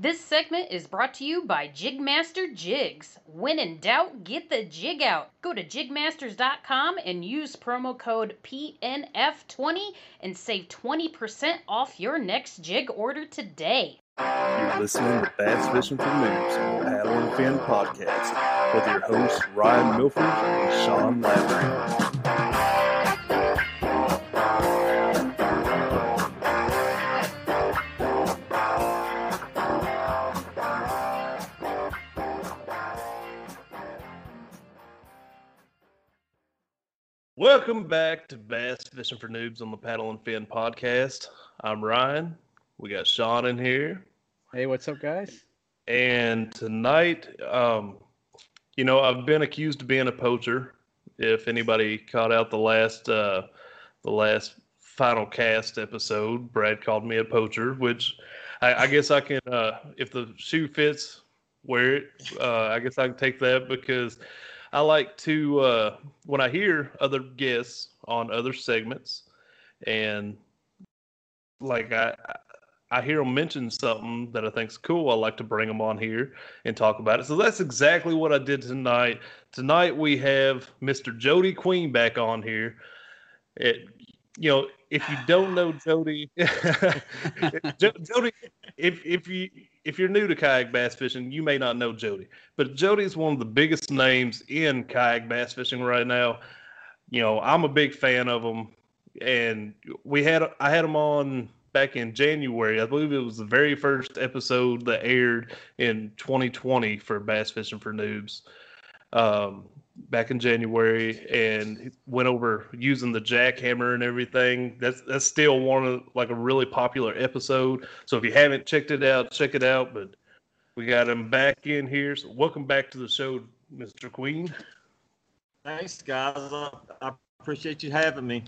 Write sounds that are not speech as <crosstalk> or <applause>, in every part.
This segment is brought to you by Jigmaster Jigs. When in doubt, get the jig out. Go to jigmasters.com and use promo code PNF20 and save 20% off your next jig order today. You're listening to Bass Fishing for Noobs Paddle and Fin podcast with your hosts Ryan Milford and Sean Lavery. Welcome back to Bass Fishing for Noobs on the Paddle and Fin podcast. I'm Ryan. We got Sean in here. Hey, what's up, guys? And tonight, um, you know, I've been accused of being a poacher. If anybody caught out the last, uh, the last final cast episode, Brad called me a poacher, which I, I guess I can, uh, if the shoe fits, wear it. Uh, I guess I can take that because I like to uh, when I hear other guests on other segments, and like I I hear them mention something that I think's cool. I like to bring them on here and talk about it. So that's exactly what I did tonight. Tonight we have Mr. Jody Queen back on here. It, you know, if you don't know Jody, <laughs> Jody, if if you if you're new to kayak bass fishing, you may not know Jody, but Jody's one of the biggest names in kayak bass fishing right now. You know, I'm a big fan of him, and we had I had him on back in January. I believe it was the very first episode that aired in 2020 for Bass Fishing for Noobs. Um, back in January and went over using the jackhammer and everything. That's that's still one of like a really popular episode. So if you haven't checked it out, check it out. But we got him back in here. So welcome back to the show, Mr. Queen. Thanks, guys. I appreciate you having me.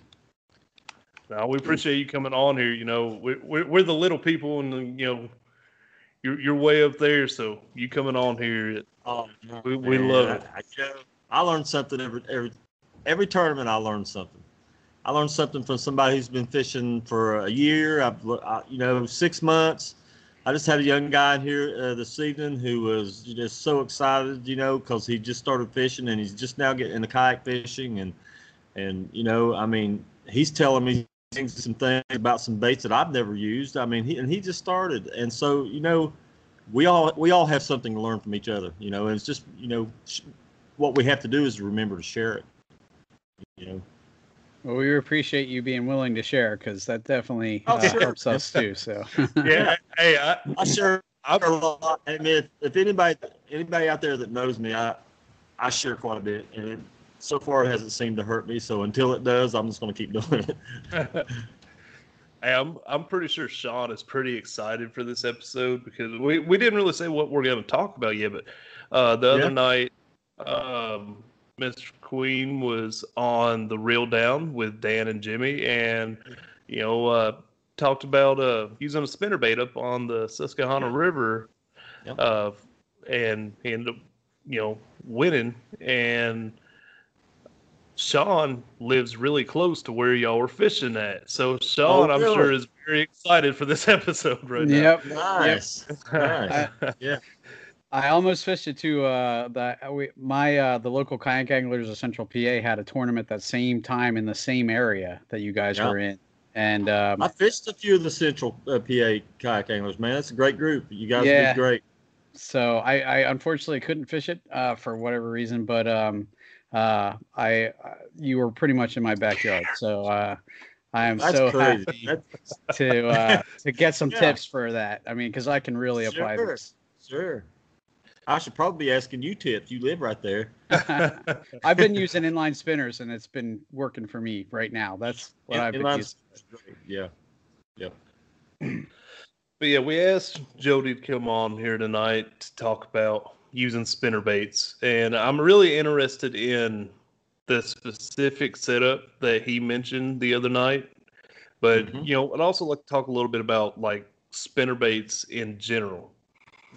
Now we appreciate you coming on here. You know, we're we're, we're the little people, and you know, you're you're way up there. So you coming on here, oh, we, we love it. I, I, I learn something every every every tournament. I learn something. I learned something from somebody who's been fishing for a year. I've I, you know six months. I just had a young guy here uh, this evening who was just so excited, you know, because he just started fishing and he's just now getting into kayak fishing and and you know, I mean, he's telling me some things about some baits that I've never used. I mean, he and he just started, and so you know, we all we all have something to learn from each other, you know. And it's just you know sh- what we have to do is remember to share it. You know. Well, we appreciate you being willing to share because that definitely Oh, uh, sure. helps us <laughs> too. So Yeah. hey, I, I <laughs> share I'm, a lot. I mean, if, if anybody anybody out there that knows me, I I share quite a bit, and it, so far it hasn't seemed to hurt me. So until it does, I'm just going to keep <laughs> doing it. Hey, I'm I'm pretty sure Sean is pretty excited for this episode because we, we didn't really say what we're going to talk about yet, but uh, the other Yeah. night, um, Mr. Queen was on the Reel Down with Dan and Jimmy, and you know uh, talked about uh, using a spinnerbait up on the Susquehanna River, Yep. uh, and he ended up you know winning and. Sean lives really close to where y'all were fishing at. So Sean, Oh, I'm sure, is very excited for this <laughs> episode right now. yep. Nice, nice. <laughs> now. I almost fished it too. Uh, the we, my uh, the local kayak anglers of Central PA had a tournament that same time in the same area that you guys Yeah. were in, and um, I fished a few of the Central uh, PA kayak anglers. Man, that's a great group. You guys Yeah. did great. so I, I unfortunately couldn't fish it uh, for whatever reason, but um, uh, I uh, you were pretty much in my backyard, so uh, I am That's so crazy. happy to uh, to get some <laughs> Yeah. tips for that. I mean, because I can really apply Sure. this. sure. I should probably be asking you tips. You live right there. <laughs> <laughs> I've been using inline spinners, and it's been working for me right now. That's what I've been using. Yeah. Yeah. <clears throat> but yeah, we asked Jody to come on here tonight to talk about using spinner baits, and I'm really interested in the specific setup that he mentioned the other night. But Mhm. you know, I'd also like to talk a little bit about like spinner baits in general.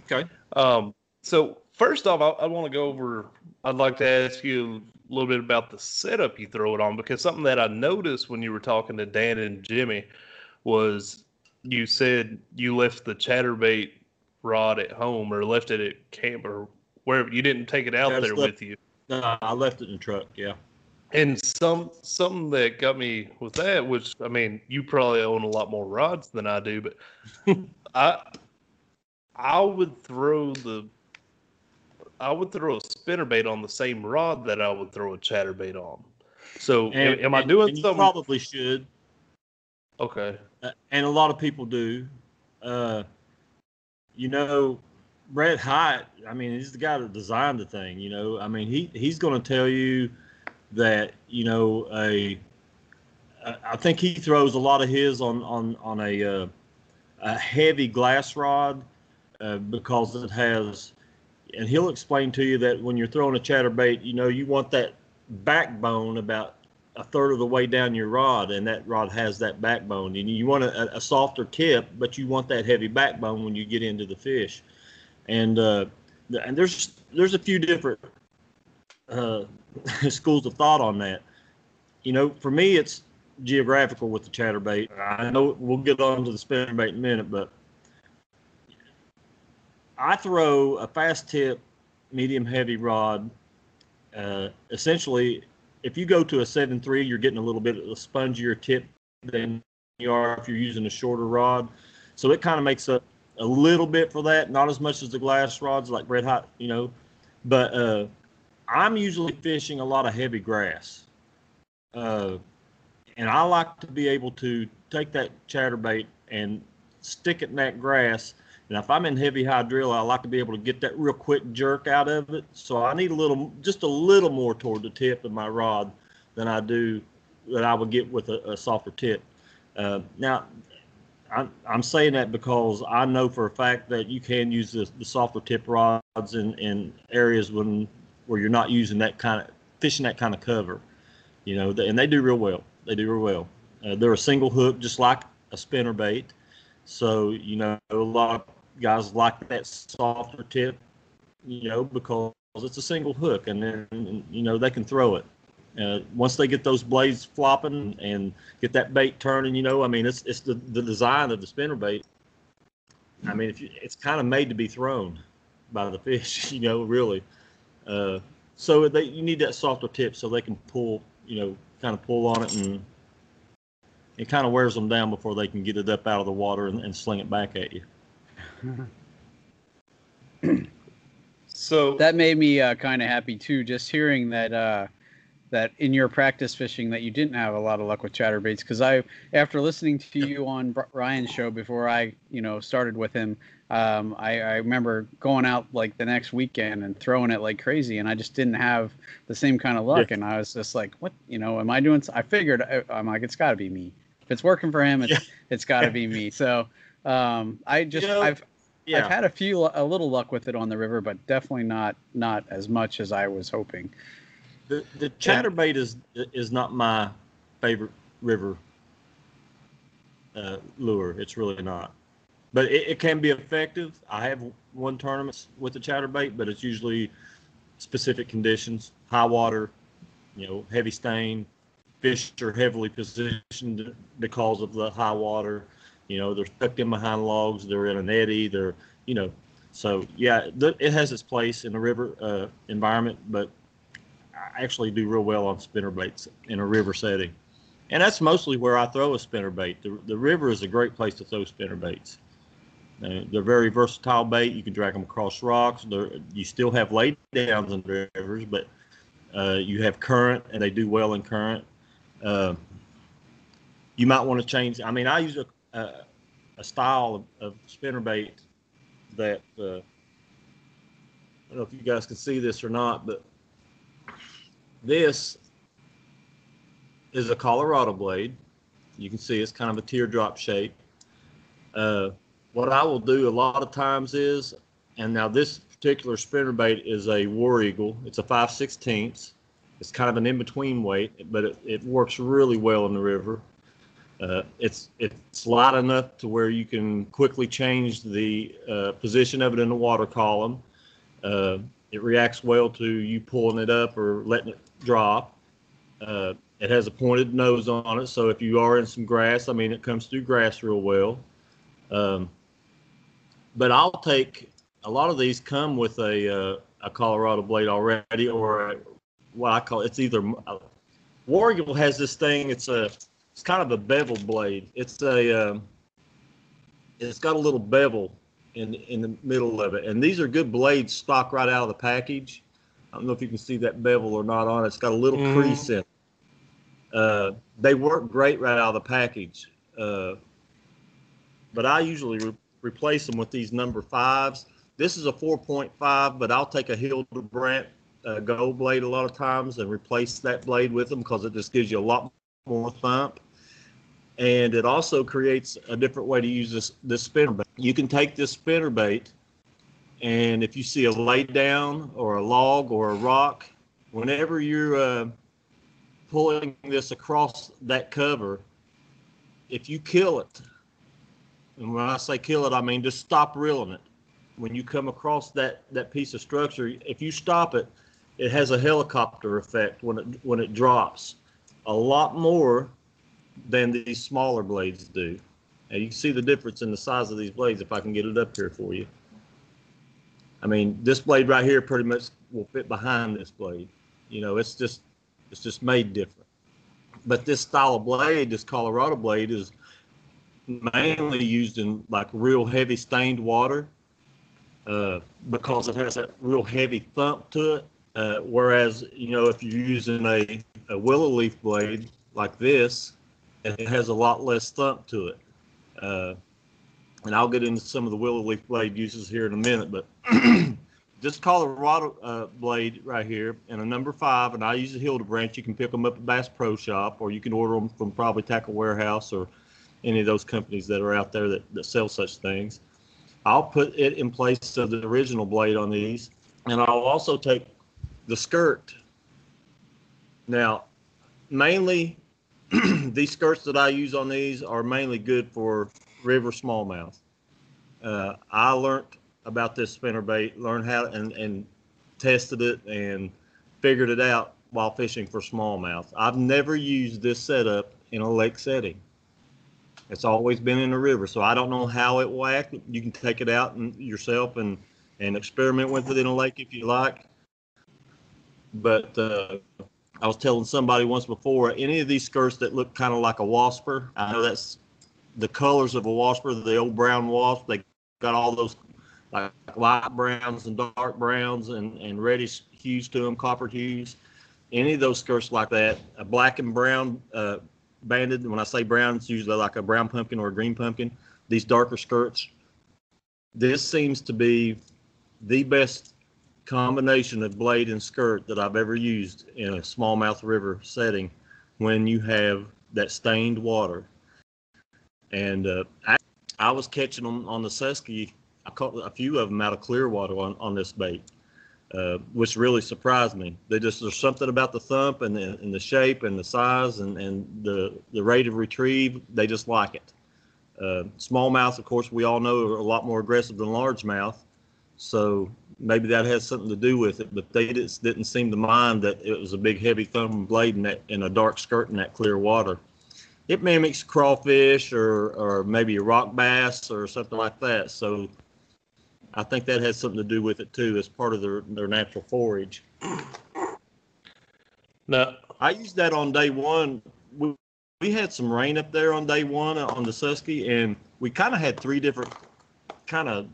Okay. Um, so first off, I, I want to go over. I'd like to ask you a little bit about the setup you throw it on because something that I noticed when you were talking to Dan and Jimmy was you said you left the chatterbait rod at home or left it at camp or wherever. You didn't take it out Yeah, there left- with you. No, I left it in the truck. Yeah. And some something that got me with that, which I mean, you probably own a lot more rods than I do, but <laughs> I I would throw the I would throw a spinnerbait on the same rod that I would throw a chatterbait on. So am, am I doing and you something? probably should. okay. uh, and a lot of people do. Uh, you know, Brett Hite. I mean, he's the guy that designed the thing. You know, I mean, he he's going to tell you that you know a. I think he throws a lot of his on on on a uh, a heavy glass rod uh, because it has, and he'll explain to you that when you're throwing a chatterbait, you know, you want that backbone about a third of the way down your rod, and that rod has that backbone. And you want a, a softer tip, but you want that heavy backbone when you get into the fish. And uh, and there's there's a few different uh, <laughs> schools of thought on that. You know, for me, it's geographical with the chatterbait. I know we'll get on to the spinnerbait in a minute, but I throw a fast tip, medium heavy rod. Uh, essentially, if you go to a 7.3, you're getting a little bit of a spongier tip than you are if you're using a shorter rod. So it kind of makes up a little bit for that, not as much as the glass rods like Red Hot, you know. But uh, I'm usually fishing a lot of heavy grass. Uh, and I like to be able to take that chatterbait and stick it in that grass. And if I'm in heavy hydrilla, I like to be able to get that real quick jerk out of it. So I need a little, just a little more toward the tip of my rod than I do that I would get with a, a softer tip. Uh, now, I'm, I'm saying that because I know for a fact that you can use the, the softer tip rods in, in areas when where you're not using that kind of fishing that kind of cover, you know, and they do real well. They do real well. Uh, they're a single hook, just like a spinner bait. So you know, a lot of guys like that softer tip, you know, because it's a single hook, and then you know they can throw it. Uh, once they get those blades flopping and get that bait turning, you know, I mean, it's it's the, the design of the spinner bait. I mean, if you, it's kind of made to be thrown by the fish, <laughs> you know, really. Uh, so they you need that softer tip so they can pull, you know, kind of pull on it and it kind of wears them down before they can get it up out of the water and, and sling it back at you. So that made me uh, kind of happy too. Just hearing that uh, that in your practice fishing that you didn't have a lot of luck with chatterbaits because I after listening to you on Ryan's show before I you know started with him um, I, I, remember going out like the next weekend and throwing it like crazy and I just didn't have the same kind of luck yeah. and I was just like what you know am I doing I figured uh, I'm like it's got to be me if it's working for him it's, yeah. it's got to <laughs> be me so um, I just you know, I've yeah. I've had a few a little luck with it on the river but definitely not not as much as I was hoping the the chatterbait is is not my favorite river uh, lure. It's really not, but it, it, can be effective. I have won tournaments with the chatterbait, but it's usually specific conditions, high water, you know, heavy stain. Fish are heavily positioned because of the high water. You know, they're tucked in behind logs. They're in an eddy. They're, you know, so yeah, it has its place in the river uh, environment, but I actually do real well on spinner baits in a river setting. And that's mostly where I throw a spinner bait. The, the river is a great place to throw spinner baits. Uh, they're very versatile bait. You can drag them across rocks. They're, you still have lay downs in rivers, but uh, you have current, and they do well in current. Uh, you might want to change. I mean, I use a, a, a style of, of spinner bait that uh, I don't know if you guys can see this or not, but this is a Colorado blade. You can see it's kind of a teardrop shape. Uh, what I will do a lot of times is, and now this particular spinner bait is a War Eagle. It's a 5 16 It's kind of an in-between weight, but it, it works really well in the river. Uh, it's it's light enough to where you can quickly change the uh, position of it in the water column. Uh, it reacts well to you pulling it up or letting it drop. Uh, it has a pointed nose on it, so if you are in some grass, I mean, it comes through grass real well. Um, but I'll take a lot of these come with a uh, a Colorado blade already, or a, what I call it's either War Eagle has this thing. It's a it's kind of a bevel blade. It's a um, it's got a little bevel in in the middle of it, and these are good blades stock right out of the package. I don't know if you can see that bevel or not on it. It's got a little mm. crease in it. Uh, they work great right out of the package. Uh, but I usually re- replace them with these number fives. This is a 4.5, but I'll take a Hildebrandt uh, gold blade a lot of times and replace that blade with them because it just gives you a lot more thump. And it also creates a different way to use this, this spinner bait. You can take this spinner bait and if you see a lay down or a log or a rock, whenever you're uh, pulling this across that cover, if you kill it, and when I say kill it, I mean just stop reeling it. When you come across that, that piece of structure, if you stop it, it has a helicopter effect when it when it drops, a lot more than these smaller blades do. And you can see the difference in the size of these blades if I can get it up here for you. I mean, this blade right here pretty much will fit behind this blade. You know, it's just it's just made different. But this style of blade, this Colorado blade, is mainly used in like real heavy stained water uh, because it has that real heavy thump to it. Uh, whereas, you know, if you're using a, a willow leaf blade like this, it has a lot less thump to it. Uh, and I'll get into some of the willow leaf blade uses here in a minute, but <clears throat> this Colorado uh, blade right here and a number five, and I use a Hildebrandt. You can pick them up at Bass Pro Shop, or you can order them from probably Tackle Warehouse or any of those companies that are out there that, that sell such things. I'll put it in place of the original blade on these, and I'll also take the skirt. Now, mainly <clears throat> these skirts that I use on these are mainly good for river smallmouth. Uh, I learned about this spinner bait, learned how and, and tested it and figured it out while fishing for smallmouth. I've never used this setup in a lake setting. It's always been in the river, so I don't know how it will act. You can take it out and yourself and and experiment with it in a lake if you like. But uh, I was telling somebody once before, any of these skirts that look kind of like a wasper, I know that's the colors of a wasper, the old brown wasp. They got all those like light browns and dark browns and, and reddish hues to them, copper hues. Any of those skirts like that, a black and brown uh, banded. When I say brown, it's usually like a brown pumpkin or a green pumpkin. These darker skirts. This seems to be the best combination of blade and skirt that I've ever used in a smallmouth river setting when you have that stained water. And uh, I, I was catching them on the Susky. I caught a few of them out of clear water on, on this bait, uh, which really surprised me. They just there's something about the thump and the, and the shape and the size and, and the, the rate of retrieve. They just like it. Uh, smallmouth, of course, we all know are a lot more aggressive than largemouth. So maybe that has something to do with it, but they just didn't seem to mind that it was a big heavy thumb blade in that in a dark skirt in that clear water. It mimics crawfish or or maybe a rock bass or something like that. So I think that has something to do with it too, as part of their their natural forage. Now, I used that on day one. We, we had some rain up there on day one uh, on the Susky, and we kind of had three different kind of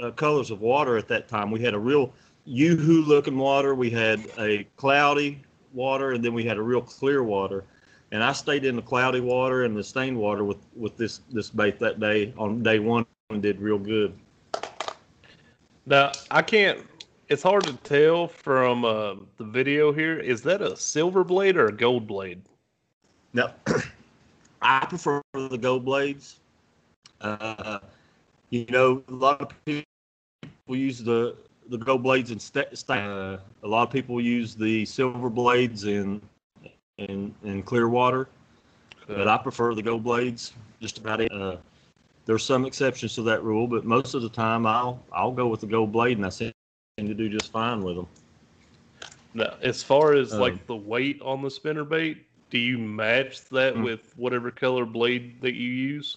uh, colors of water at that time. We had a real yoo-hoo looking water, we had a cloudy water, and then we had a real clear water. And I stayed in the cloudy water and the stained water with with this this bait that day on day one and did real good. now I can't. It's hard to tell from uh, the video here. Is that a silver blade or a gold blade? No, <clears throat> I prefer the gold blades. Uh, you know, a lot of people use the the gold blades in sta- sta- uh, a lot of people use the silver blades in in in clear water, but I prefer the gold blades. Just about it. Uh, there's some exceptions to that rule, but most of the time I'll I'll go with the gold blade, and I seem to do just fine with them. Now, as far as Um, like the weight on the spinner bait, do you match that Mm. with whatever color blade that you use?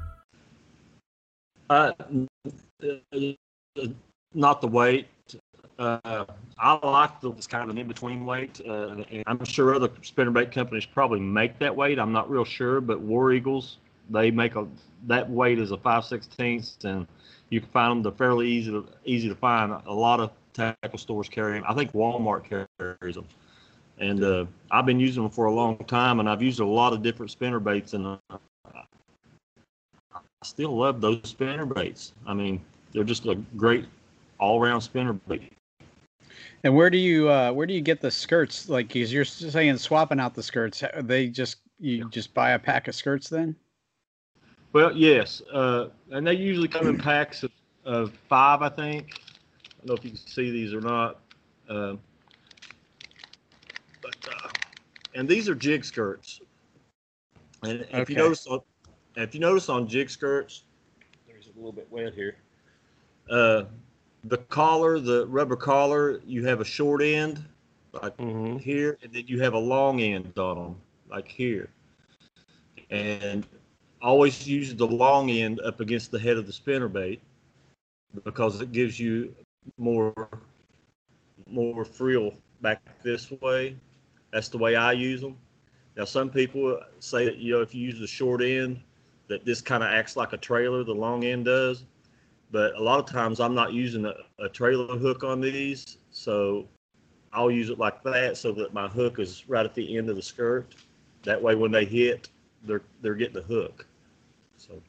Uh, not the weight. Uh, I like the kind of an in between weight. Uh, and I'm sure other spinnerbait companies probably make that weight. I'm not real sure, but War Eagles they make a that weight is a five sixteenths, and you can find them. They're fairly easy to easy to find. A lot of tackle stores carry them. I think Walmart carries them. And uh, I've been using them for a long time, and I've used a lot of different spinner baits, and still love those spinner baits. I mean, they're just a great all-round spinner bait. And where do you uh, where do you get the skirts? Like, because you're saying swapping out the skirts, they just you just buy a pack of skirts then? Well, yes, uh, and they usually come in packs of, of five, I think. I don't know if you can see these or not. Uh, but uh, and these are jig skirts. And if you notice, if you notice on jig skirts, there's a little bit wet here. Uh, the collar, the rubber collar, you have a short end, like Mm-hmm. here, and then you have a long end on them, like here. And always use the long end up against the head of the spinner bait because it gives you more more frill back this way. That's the way I use them. Now some people say that you know if you use the short end that this kind of acts like a trailer, the long end does. But a lot of times I'm not using a, a trailer hook on these, so I'll use it like that so that my hook is right at the end of the skirt. That way when they hit, they're they're getting the hook. So,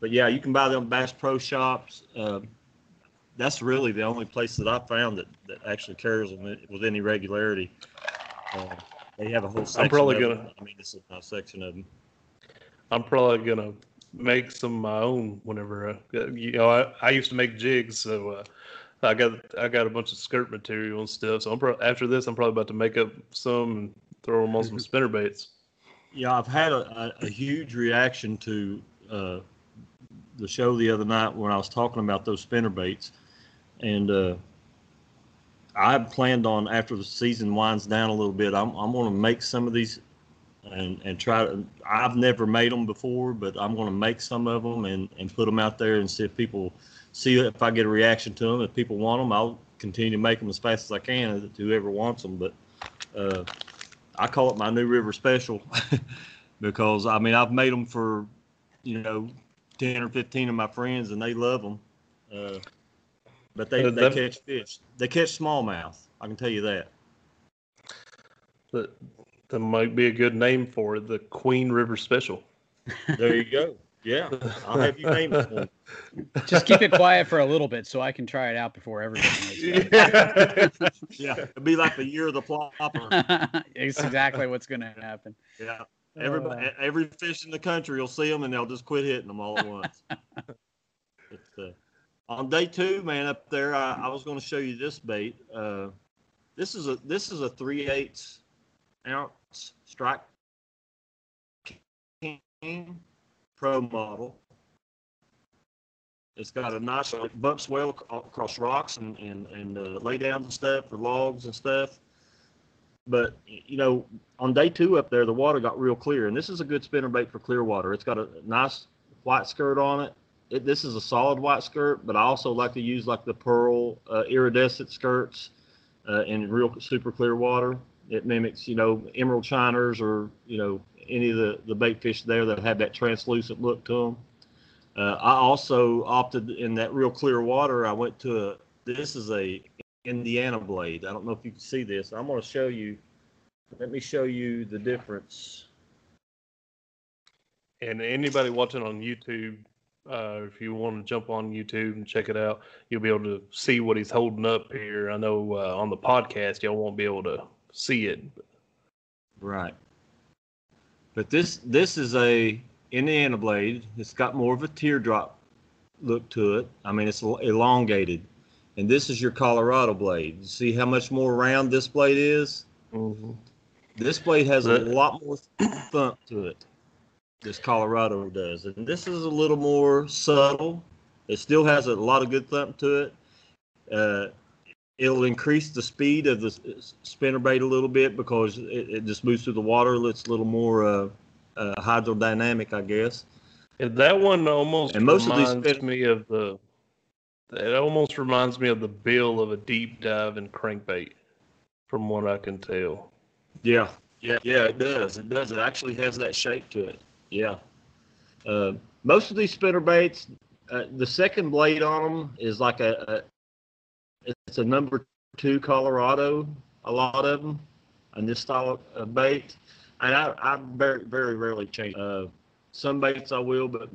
but yeah, you can buy them at Bass Pro Shops. Um, that's really the only place that I found that, that actually carries them with any regularity. Uh, they have a whole section. I'm probably gonna- them. I mean, this is a section of them. I'm probably gonna make some of my own whenever uh, you know I, I used to make jigs, so uh, I got I got a bunch of skirt material and stuff. So I'm pro- after this, I'm probably about to make up some and throw them on some <laughs> spinner baits. Yeah, I've had a, a, a huge reaction to uh, the show the other night when I was talking about those spinner baits, and uh, I planned on after the season winds down a little bit, I'm I'm going to make some of these, and and try to. I've never made them before, but I'm going to make some of them and and put them out there and see if people see if I get a reaction to them. If people want them, I'll continue to make them as fast as I can to whoever wants them. But uh, I call it my New River Special <laughs> because I mean I've made them for you know ten or fifteen of my friends and they love them. Uh, but they, Uh, they catch fish. They catch smallmouth. I can tell you that. That, that might be a good name for it, the Queen River Special. There you go. Yeah, I'll have you name it. for <laughs> me. Just keep it quiet for a little bit so I can try it out before everybody knows. about <laughs> Yeah, it'd be like the year of the plopper. <laughs> it's exactly what's going to happen. Yeah, everybody, every fish in the country will see them and they'll just quit hitting them all at once. But, uh, on day two, man, up there, I, I was going to show you this bait. Uh, this is a this is a three eighths ounce strike king pro model. It's got a nice it bumps well across rocks and and and uh, lay downs and stuff for logs and stuff. But you know, on day two up there, the water got real clear, and this is a good spinner bait for clear water. It's got a nice white skirt on it. it this is a solid white skirt, but I also like to use like the pearl uh, iridescent skirts uh, in real super clear water. It mimics, you know, emerald shiners or you know any of the the bait fish there that have that translucent look to them. Uh, I also opted in that real clear water. I went to a. This is a Indiana blade. I don't know if you can see this. I'm going to show you. Let me show you the difference. And anybody watching on YouTube, uh, if you want to jump on YouTube and check it out, you'll be able to see what he's holding up here. I know uh, on the podcast, y'all won't be able to see it. Right. But this this is a Indiana blade. It's got more of a teardrop look to it. I mean, it's elongated. And this is your Colorado blade. You see how much more round this blade is? This blade has a lot more thump to it. This Colorado does, and this is a little more subtle. It still has a lot of good thump to it. Uh, it'll increase the speed of the s- spinner bait a little bit because it, it just moves through the water. It's a little more uh, uh, hydrodynamic, I guess. And that one almost And most of these reminds spin- me of the. It almost reminds me of the bill of a deep dive and crankbait, from what I can tell. Yeah, yeah, yeah. It does. It does. It actually has that shape to it. Yeah. Uh, most of these spinner baits, uh, the second blade on them is like a, a it's a number two Colorado. A lot of them, and this style of bait, and I I very very rarely change. Uh, some baits I will, but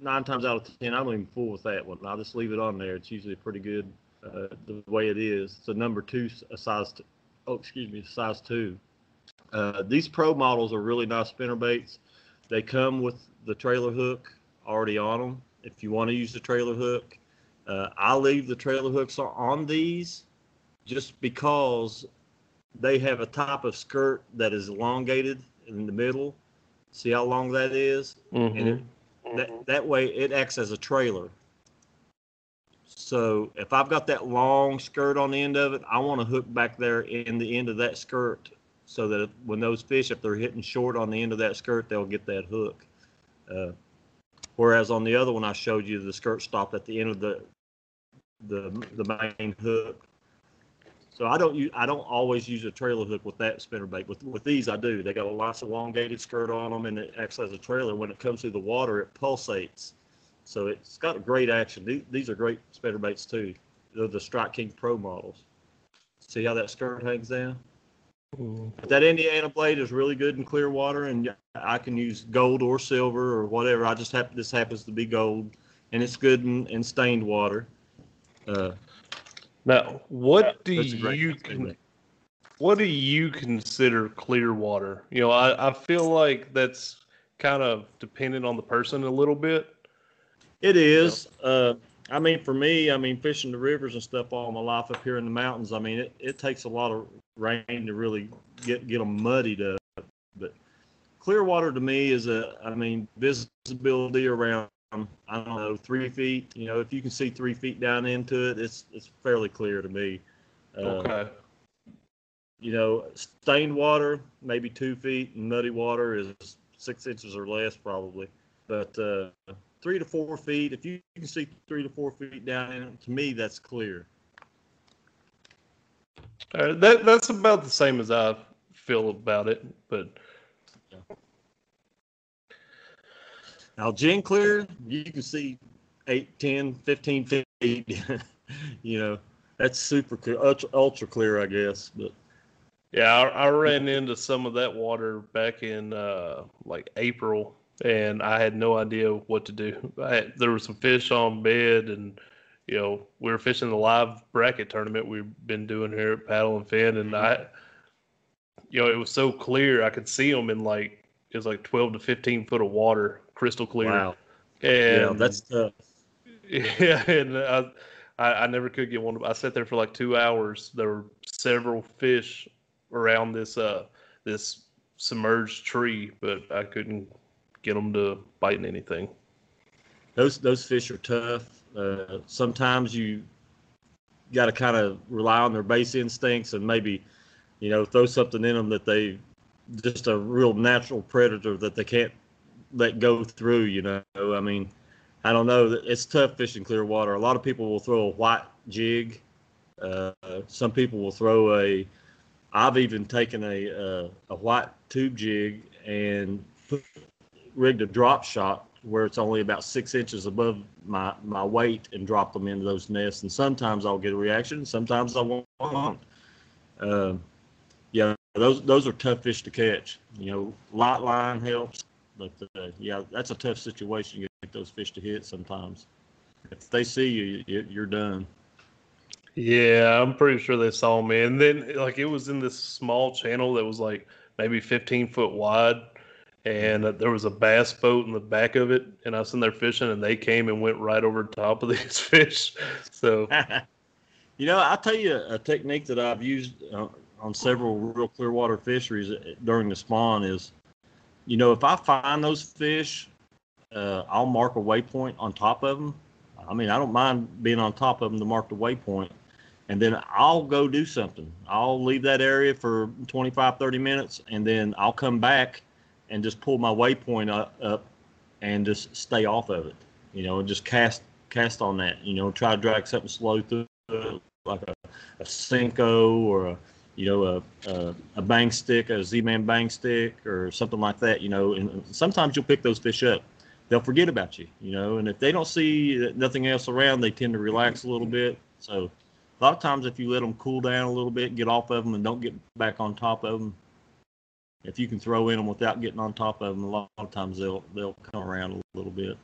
nine times out of ten I don't even fool with that one. I'll just leave it on there. It's usually pretty good uh, the way it is. It's a number two, a size. T- oh, excuse me, size two. Uh, these pro models are really nice spinner baits. They come with the trailer hook already on them. If you want to use the trailer hook, uh, I leave the trailer hooks on- on these just because they have a type of skirt that is elongated in the middle. See how long that is? And it, that, that way it acts as a trailer. So if I've got that long skirt on the end of it, I want to hook back there in the end of that skirt so that when those fish, if they're hitting short on the end of that skirt, they'll get that hook. Uh, whereas on the other one I showed you, the skirt stopped at the end of the the the main hook. So I don't use I don't always use a trailer hook with that spinner bait. With with these I do. They got a nice elongated skirt on them, and it acts as a trailer. When it comes through the water, it pulsates. So it's got a great action. These, are great spinner baits too. They're the Strike King Pro models. See how that skirt hangs down? But that Indiana blade is really good in clear water, and I can use gold or silver or whatever. I just happen this happens to be gold, and it's good in, in stained water. Uh, Now, what do a great you con- what do you consider clear water? You know, I, I feel like that's kind of dependent on the person a little bit. It is. Uh, I mean, for me, I mean, fishing the rivers and stuff all my life up here in the mountains. I mean, it, it takes a lot of rain to really get get them muddied up. But clear water to me is a, I mean, visibility around I don't know three feet. You know, if you can see three feet down into it, it's it's fairly clear to me. Uh, Okay. You know, stained water maybe two feet, and muddy water is six inches or less probably. But uh, three to four feet, if you can see three to four feet down in it, to me that's clear. All right, that that's about the same as I feel about it, but Now, gin clear, you can see 8, 10, 15 feet. <laughs> you know, that's super clear, ultra, ultra clear, I guess. But yeah, I, I ran into some of that water back in uh, like April, and I had no idea what to do. I had, there were some fish on bed, and you know we were fishing the live bracket tournament we've been doing here at Paddle and Fin, and I, you know, it was so clear I could see them in like it was like twelve to fifteen foot of water, crystal clear. wow. And yeah, that's tough. <laughs> Yeah, and I, I, I never could get one. I sat there for like two hours. There were several fish around this uh this submerged tree, but I couldn't get them to biting anything. Those, those fish are tough. Uh, sometimes you got to kind of rely on their base instincts and maybe, you know, throw something in them that they just a real natural predator that they can't let go through. You know, I mean, I don't know. It's tough fishing clear water. A lot of people will throw a white jig. Uh, some people will throw a. I've even taken a uh, a white tube jig and put, rigged a drop shot where it's only about six inches above my my weight and drop them into those nests. And sometimes I'll get a reaction. Sometimes I won't. Uh, yeah, those those are tough fish to catch. You know, light line helps, but uh, yeah, that's a tough situation. to get those fish to hit sometimes. If they see you, you you're done. Yeah, I'm pretty sure they saw me. And then like it was in this small channel that was like maybe 15 foot wide, and uh, there was a bass boat in the back of it, and I was in there fishing, and they came and went right over top of <laughs> these fish. So <laughs> you know, I'll tell you a technique that I've used uh, on several real clear water fisheries uh, during the spawn is, you know, if I find those fish, uh, I'll mark a waypoint on top of them. I mean, I don't mind being on top of them to mark the waypoint. And then I'll go do something. I'll leave that area for 25, 30 minutes, and then I'll come back and just pull my waypoint up, and just stay off of it. You know, and just cast cast on that. You know, try to drag something slow through like a, a Senko or a you know a, a a bang stick, a Z-man bang stick, or something like that. You know, and sometimes you'll pick those fish up. They'll forget about you. You know, and if they don't see nothing else around, they tend to relax a little bit. So. A lot of times, if you let them cool down a little bit, get off of them, and don't get back on top of them, if you can throw in them without getting on top of them, a lot of times they'll they'll come around a little bit.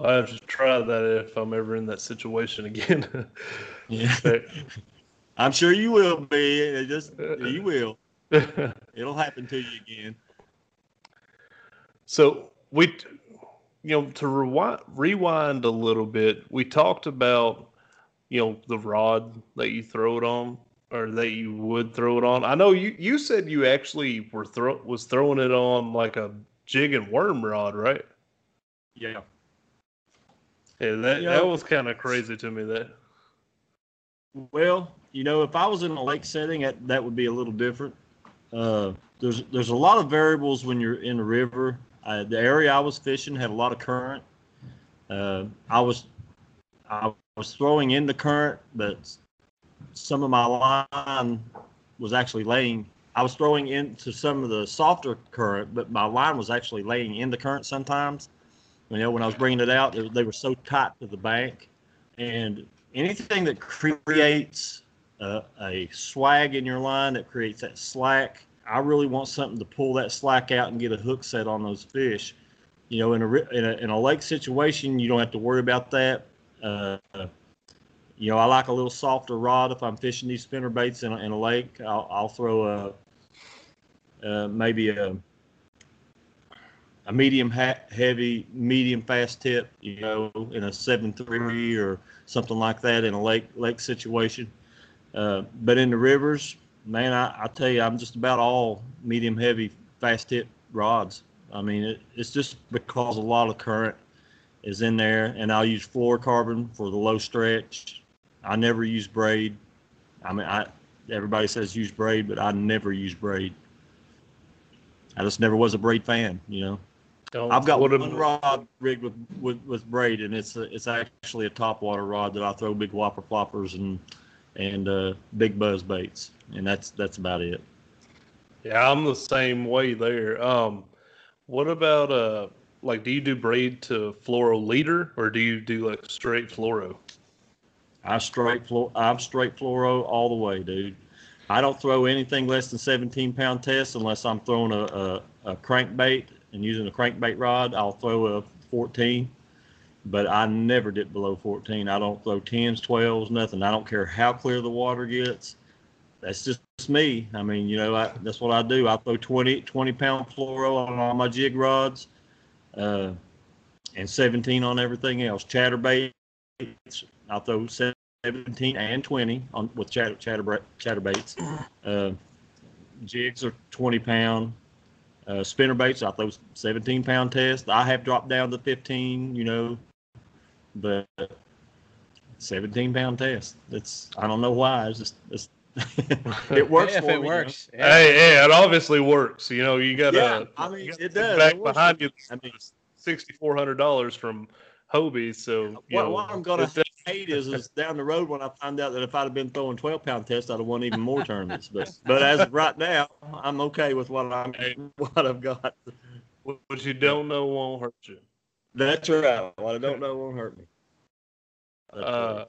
I have to try that if I'm ever in that situation <laughs> again. Yeah, <laughs> I'm sure you will be. It just <laughs> you will. It'll happen to you again. So we, you know, to rewind, rewind a little bit, we talked about, you know, the rod that you throw it on, or that you would throw it on. I know you you said you actually were throw was throwing it on like a jig and worm rod, right? Yeah. Yeah, that Yeah. that was kind of crazy to me. That Well, you know, if I was in a lake setting, that, that would be a little different. Uh, there's there's a lot of variables when you're in the river. Uh, the area I was fishing had a lot of current. Uh, I was I was throwing in the current, but some of my line was actually laying. I was throwing into some of the softer current, but my line was actually laying in the current sometimes. You know, when I was bringing it out, they, were so tight to the bank, and anything that creates uh, a swag in your line that creates that slack. I really want something to pull that slack out and get a hook set on those fish. You know, in a in a, in a lake situation, you don't have to worry about that. Uh, you know, I like a little softer rod if I'm fishing these spinner baits in a, in a lake. I'll, I'll throw a uh, maybe a a medium ha- heavy, medium fast tip. You know, in a seven three or something like that in a lake lake situation. Uh, but in the rivers, man, I, I tell you, I'm just about all medium heavy fast tip rods. I mean, it, it's just because a lot of current is in there, and I'll use fluorocarbon for the low stretch. I never use braid. I mean, I everybody says use braid, but I never use braid. I just never was a braid fan, you know. Don't I've got put 'em- one rod rigged with, with, with braid, and it's a, it's actually a top water rod that I throw big Whopper Ploppers and and uh, big buzz baits, and that's that's about it. Yeah, I'm the same way there. Um, what about uh, like, do you do braid to fluoro leader or do you do like straight fluoro? I straight fluor, I'm straight fluoro all the way, dude. I don't throw anything less than 17 pound test unless I'm throwing a, a, a crankbait and using a crankbait rod. I'll throw a 14, but I never dip below 14. I don't throw 10s, 12s, nothing. I don't care how clear the water gets. That's just me. I mean, you know, I, that's what I do. I throw 20, 20 pound fluoro on all my jig rods, uh, and 17 on everything else. Chatterbait, I'll throw 17 and 20 on with chatter, chatter, chatterbaits. <clears throat> Uh, jigs are 20 pound. Uh, spinner baits, I throw 17 pound test. I have dropped down to 15, you know, but 17 pound test. That's I don't know why. It's just it's, <laughs> it works if for it me, you know. works. yeah. Hey, yeah, it obviously works. You know, you got Yeah. I mean, it does. Back It works behind you. I mean, sixty four hundred dollars from Hobie. So you what, know, what I'm gonna it does- hate is, is down the road when I find out that if I'd have been throwing 12 pound tests, I'd have won even more tournaments. But <laughs> but as of right now, I'm okay with what I'm what I've got. what you don't know won't hurt you. That's right. What I don't know won't hurt me. That's Uh, right.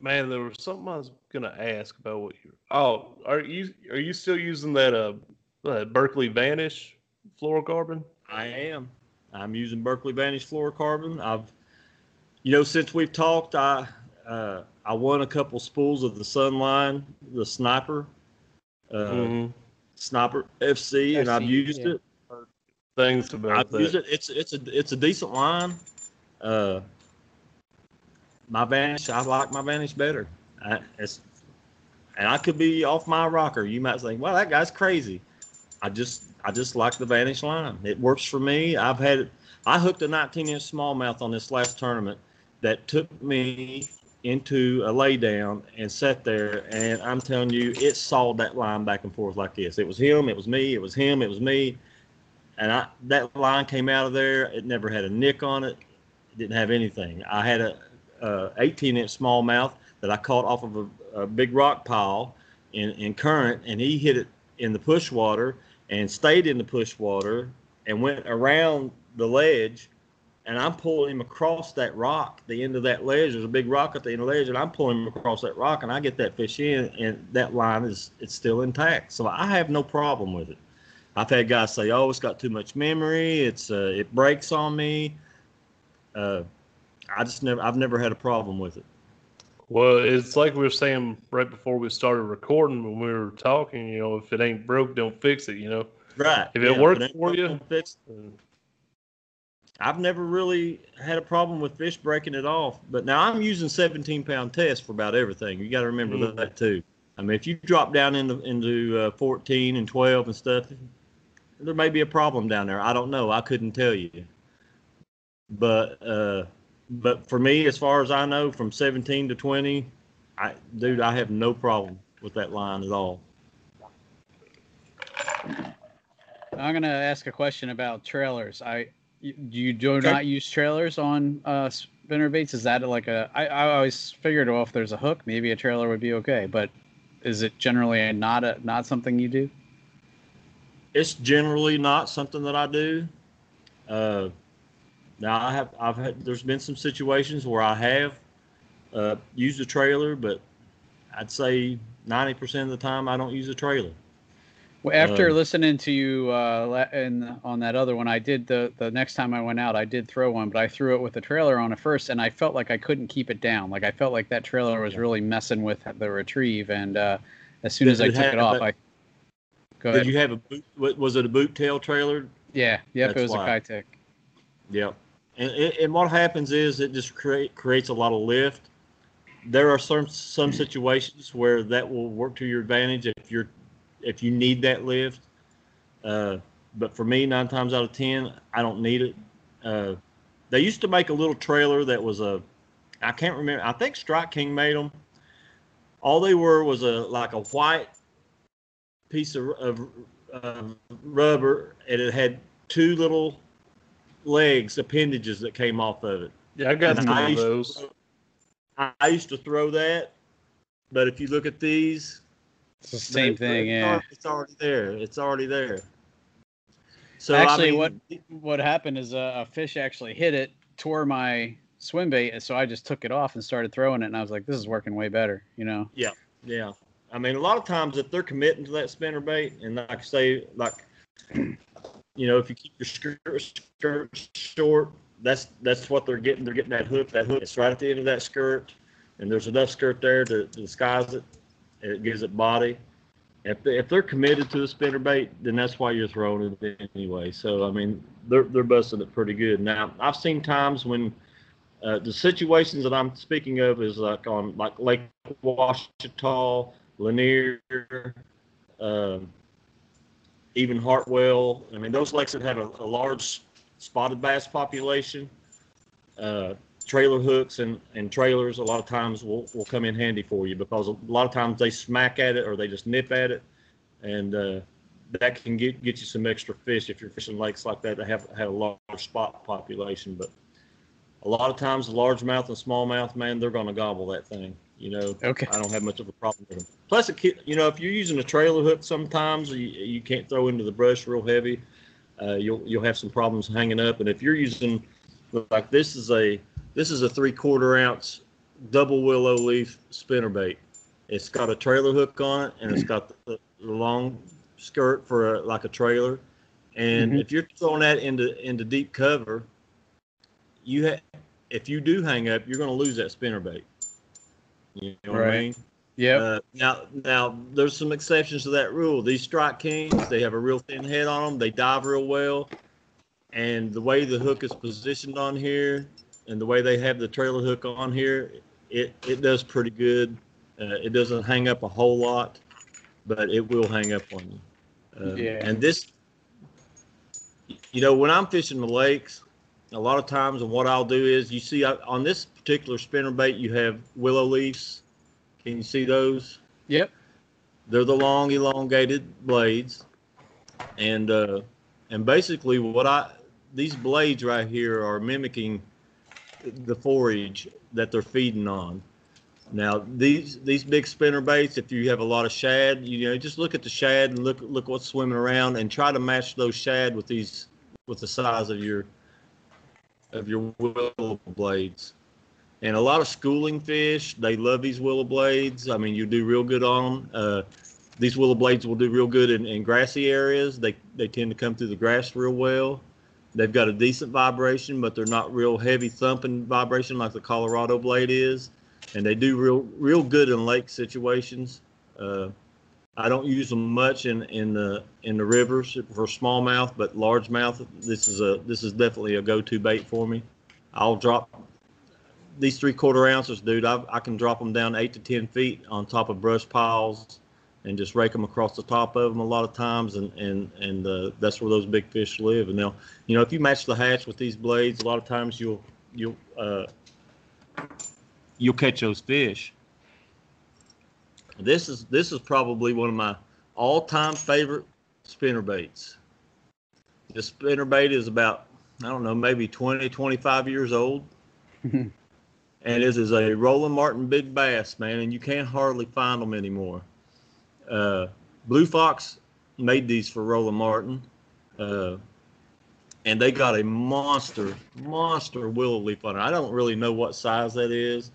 man, there was something I was gonna ask about what you. Oh, are you are you still using that uh, that Berkley Vanish fluorocarbon? I am. I'm using Berkley Vanish fluorocarbon. I've, you know, since we've talked, I uh, I won a couple spools of the Sunline, the Sniper, uh, Mhm. Sniper FC, and I've used yeah. it. Things about I've that. used it. It's it's a it's a decent line. Uh, my Vanish, I like my Vanish better. I, it's, and I could be off my rocker. You might say, "Well, that guy's crazy." I just I just like the Vanish line. It works for me. I've had I hooked a 19 inch smallmouth on this last tournament that took me into a laydown and sat there and I'm telling you it sawed that line back and forth like this. It was him, it was me, it was him, it was me. And I that line came out of there. It never had a nick on it. It didn't have anything. I had a, a 18 inch smallmouth that I caught off of a, a big rock pile in, in current, and he hit it in the push water and stayed in the push water and went around the ledge. And I'm pulling him across that rock, the end of that ledge. There's a big rock at the end of the ledge, and I'm pulling him across that rock, and I get that fish in, and that line is it's still intact. So I have no problem with it. I've had guys say, "Oh, it's got too much memory. It's uh, it breaks on me." Uh, I just never, I've never had a problem with it. Well, it's like we were saying right before we started recording when we were talking. You know, if it ain't broke, don't fix it. You know. Right. If it Yeah, works for you- fix it. I've never really had a problem with fish breaking it off. But now I'm using 17 pound test for about everything. You got to remember Mhm. that too. I mean, if you drop down into into uh, 14 and 12 and stuff, there may be a problem down there. I don't know. I couldn't tell you. But uh, but for me, as far as I know, from 17 to 20, I dude, I have no problem with that line at all. I'm gonna ask a question about trailers. I you, you do Okay. not use trailers on uh, spinner baits. Is that like a? I, I always figured, well, if there's a hook, maybe a trailer would be okay. But is it generally a, not a not something you do? it's generally not something that I do. Uh, now I have I've had there's been some situations where I have uh, used a trailer, but I'd say ninety percent of the time I don't use a trailer. Well, after Um, listening to you uh, and on that other one, I did the the next time I went out, I did throw one, but I threw it with the trailer on it first, and I felt like I couldn't keep it down. Like I felt like that trailer was really messing with the retrieve, and uh, as soon as I took it off, a- I go ahead. Did you have a boot? Was it a boot tail trailer? yeah, yep, it That's was a why. Keitech. Yep. And, and what happens is it just create, creates a lot of lift. There are some some situations where that will work to your advantage if you're if you need that lift. Uh, but for me, nine times out of ten, I don't need it. Uh, they used to make a little trailer that was a, I can't remember. I think Strike King made them. All they were was a like a white piece of, of, of rubber, and it had two little legs, appendages that came off of it. Yeah, I got some I of used to those. throw- I, I used to throw that, but if you look at these, It's the same they- thing, it's yeah. al- It's already there. It's already there. So Actually, I mean, what what happened is a, a fish actually hit it, tore my swim bait, and so I just took it off and started throwing it, and I was like, "This is working way better," you know. Yeah, yeah, I mean, a lot of times if they're committing to that spinner bait, and like I say, like, you know, if you keep your skirt skirt short, that's that's what they're getting. They're getting that hook. That hook is right at the end of that skirt, and there's enough skirt there to, to disguise it. It gives it body. If they, if they're committed to the spinner bait, then that's why you're throwing it anyway. So I mean, they're they're busting it pretty good. Now I've seen times when uh, the situations that I'm speaking of is like on like Lake Ouachita, Lanier, um, even Hartwell. I mean, those lakes that have a, a large spotted bass population, uh, trailer hooks and, and trailers a lot of times will, will come in handy for you because a lot of times they smack at it or they just nip at it. And uh, that can get, get you some extra fish if you're fishing lakes like that that have, have a large spot population. But a lot of times the largemouth and smallmouth, man, they're going to gobble that thing. You know, Okay. I don't have much of a problem with them. Plus, a kid, you know, if you're using a trailer hook, sometimes you, you can't throw into the brush real heavy. Uh, you'll you'll have some problems hanging up. And if you're using like this is a this is a three quarter ounce double willow leaf spinner bait. It's got a trailer hook on it, and it's got the, the long skirt for a, like a trailer. And Mhm. if you're throwing that into into deep cover, you ha- if you do hang up, you're going to lose that spinner bait. You know what I Right. mean? Yep. Uh, now, now there's some exceptions to that rule. These strike kings, they have a real thin head on them. They dive real well, and the way the hook is positioned on here, and the way they have the trailer hook on here, it it does pretty good. Uh, it doesn't hang up a whole lot, but it will hang up on you. Uh, Yeah. And this, you know, when I'm fishing the lakes, a lot of times, and what I'll do is, you see on this particular spinner bait, you have willow leaves. Can you see those? Yep. They're the long, elongated blades, and uh, and basically what I these blades right here are mimicking the forage that they're feeding on. Now these these big spinner baits, if you have a lot of shad, you know, just look at the shad and look look what's swimming around and try to match those shad with these with the size of your of your willow blades. And a lot of schooling fish, they love these willow blades. I mean, you do real good on. Uh, these willow blades will do real good in, in grassy areas. They they tend to come through the grass real well. They've got a decent vibration, but they're not real heavy thumping vibration like the Colorado blade is. And they do real real good in lake situations. Uh, I don't use them much in, in the in the rivers for smallmouth, but largemouth. This is a this is definitely a go-to bait for me. I'll drop these three quarter ounces, dude. I, I can drop them down eight to ten feet on top of brush piles, and just rake them across the top of them a lot of times, and and and uh, that's where those big fish live. And they'll, you know, if you match the hatch with these blades, a lot of times you'll you'll uh, you'll catch those fish. This is this is probably one of my all-time favorite spinner baits. This spinner bait is about I don't know maybe 20 25 years old. <laughs> and this is a Roland Martin big bass, man, and you can't hardly find them anymore. Uh, Blue Fox made these for Roland Martin, uh, and they got a monster, monster willow leaf on it. I don't really know what size that is.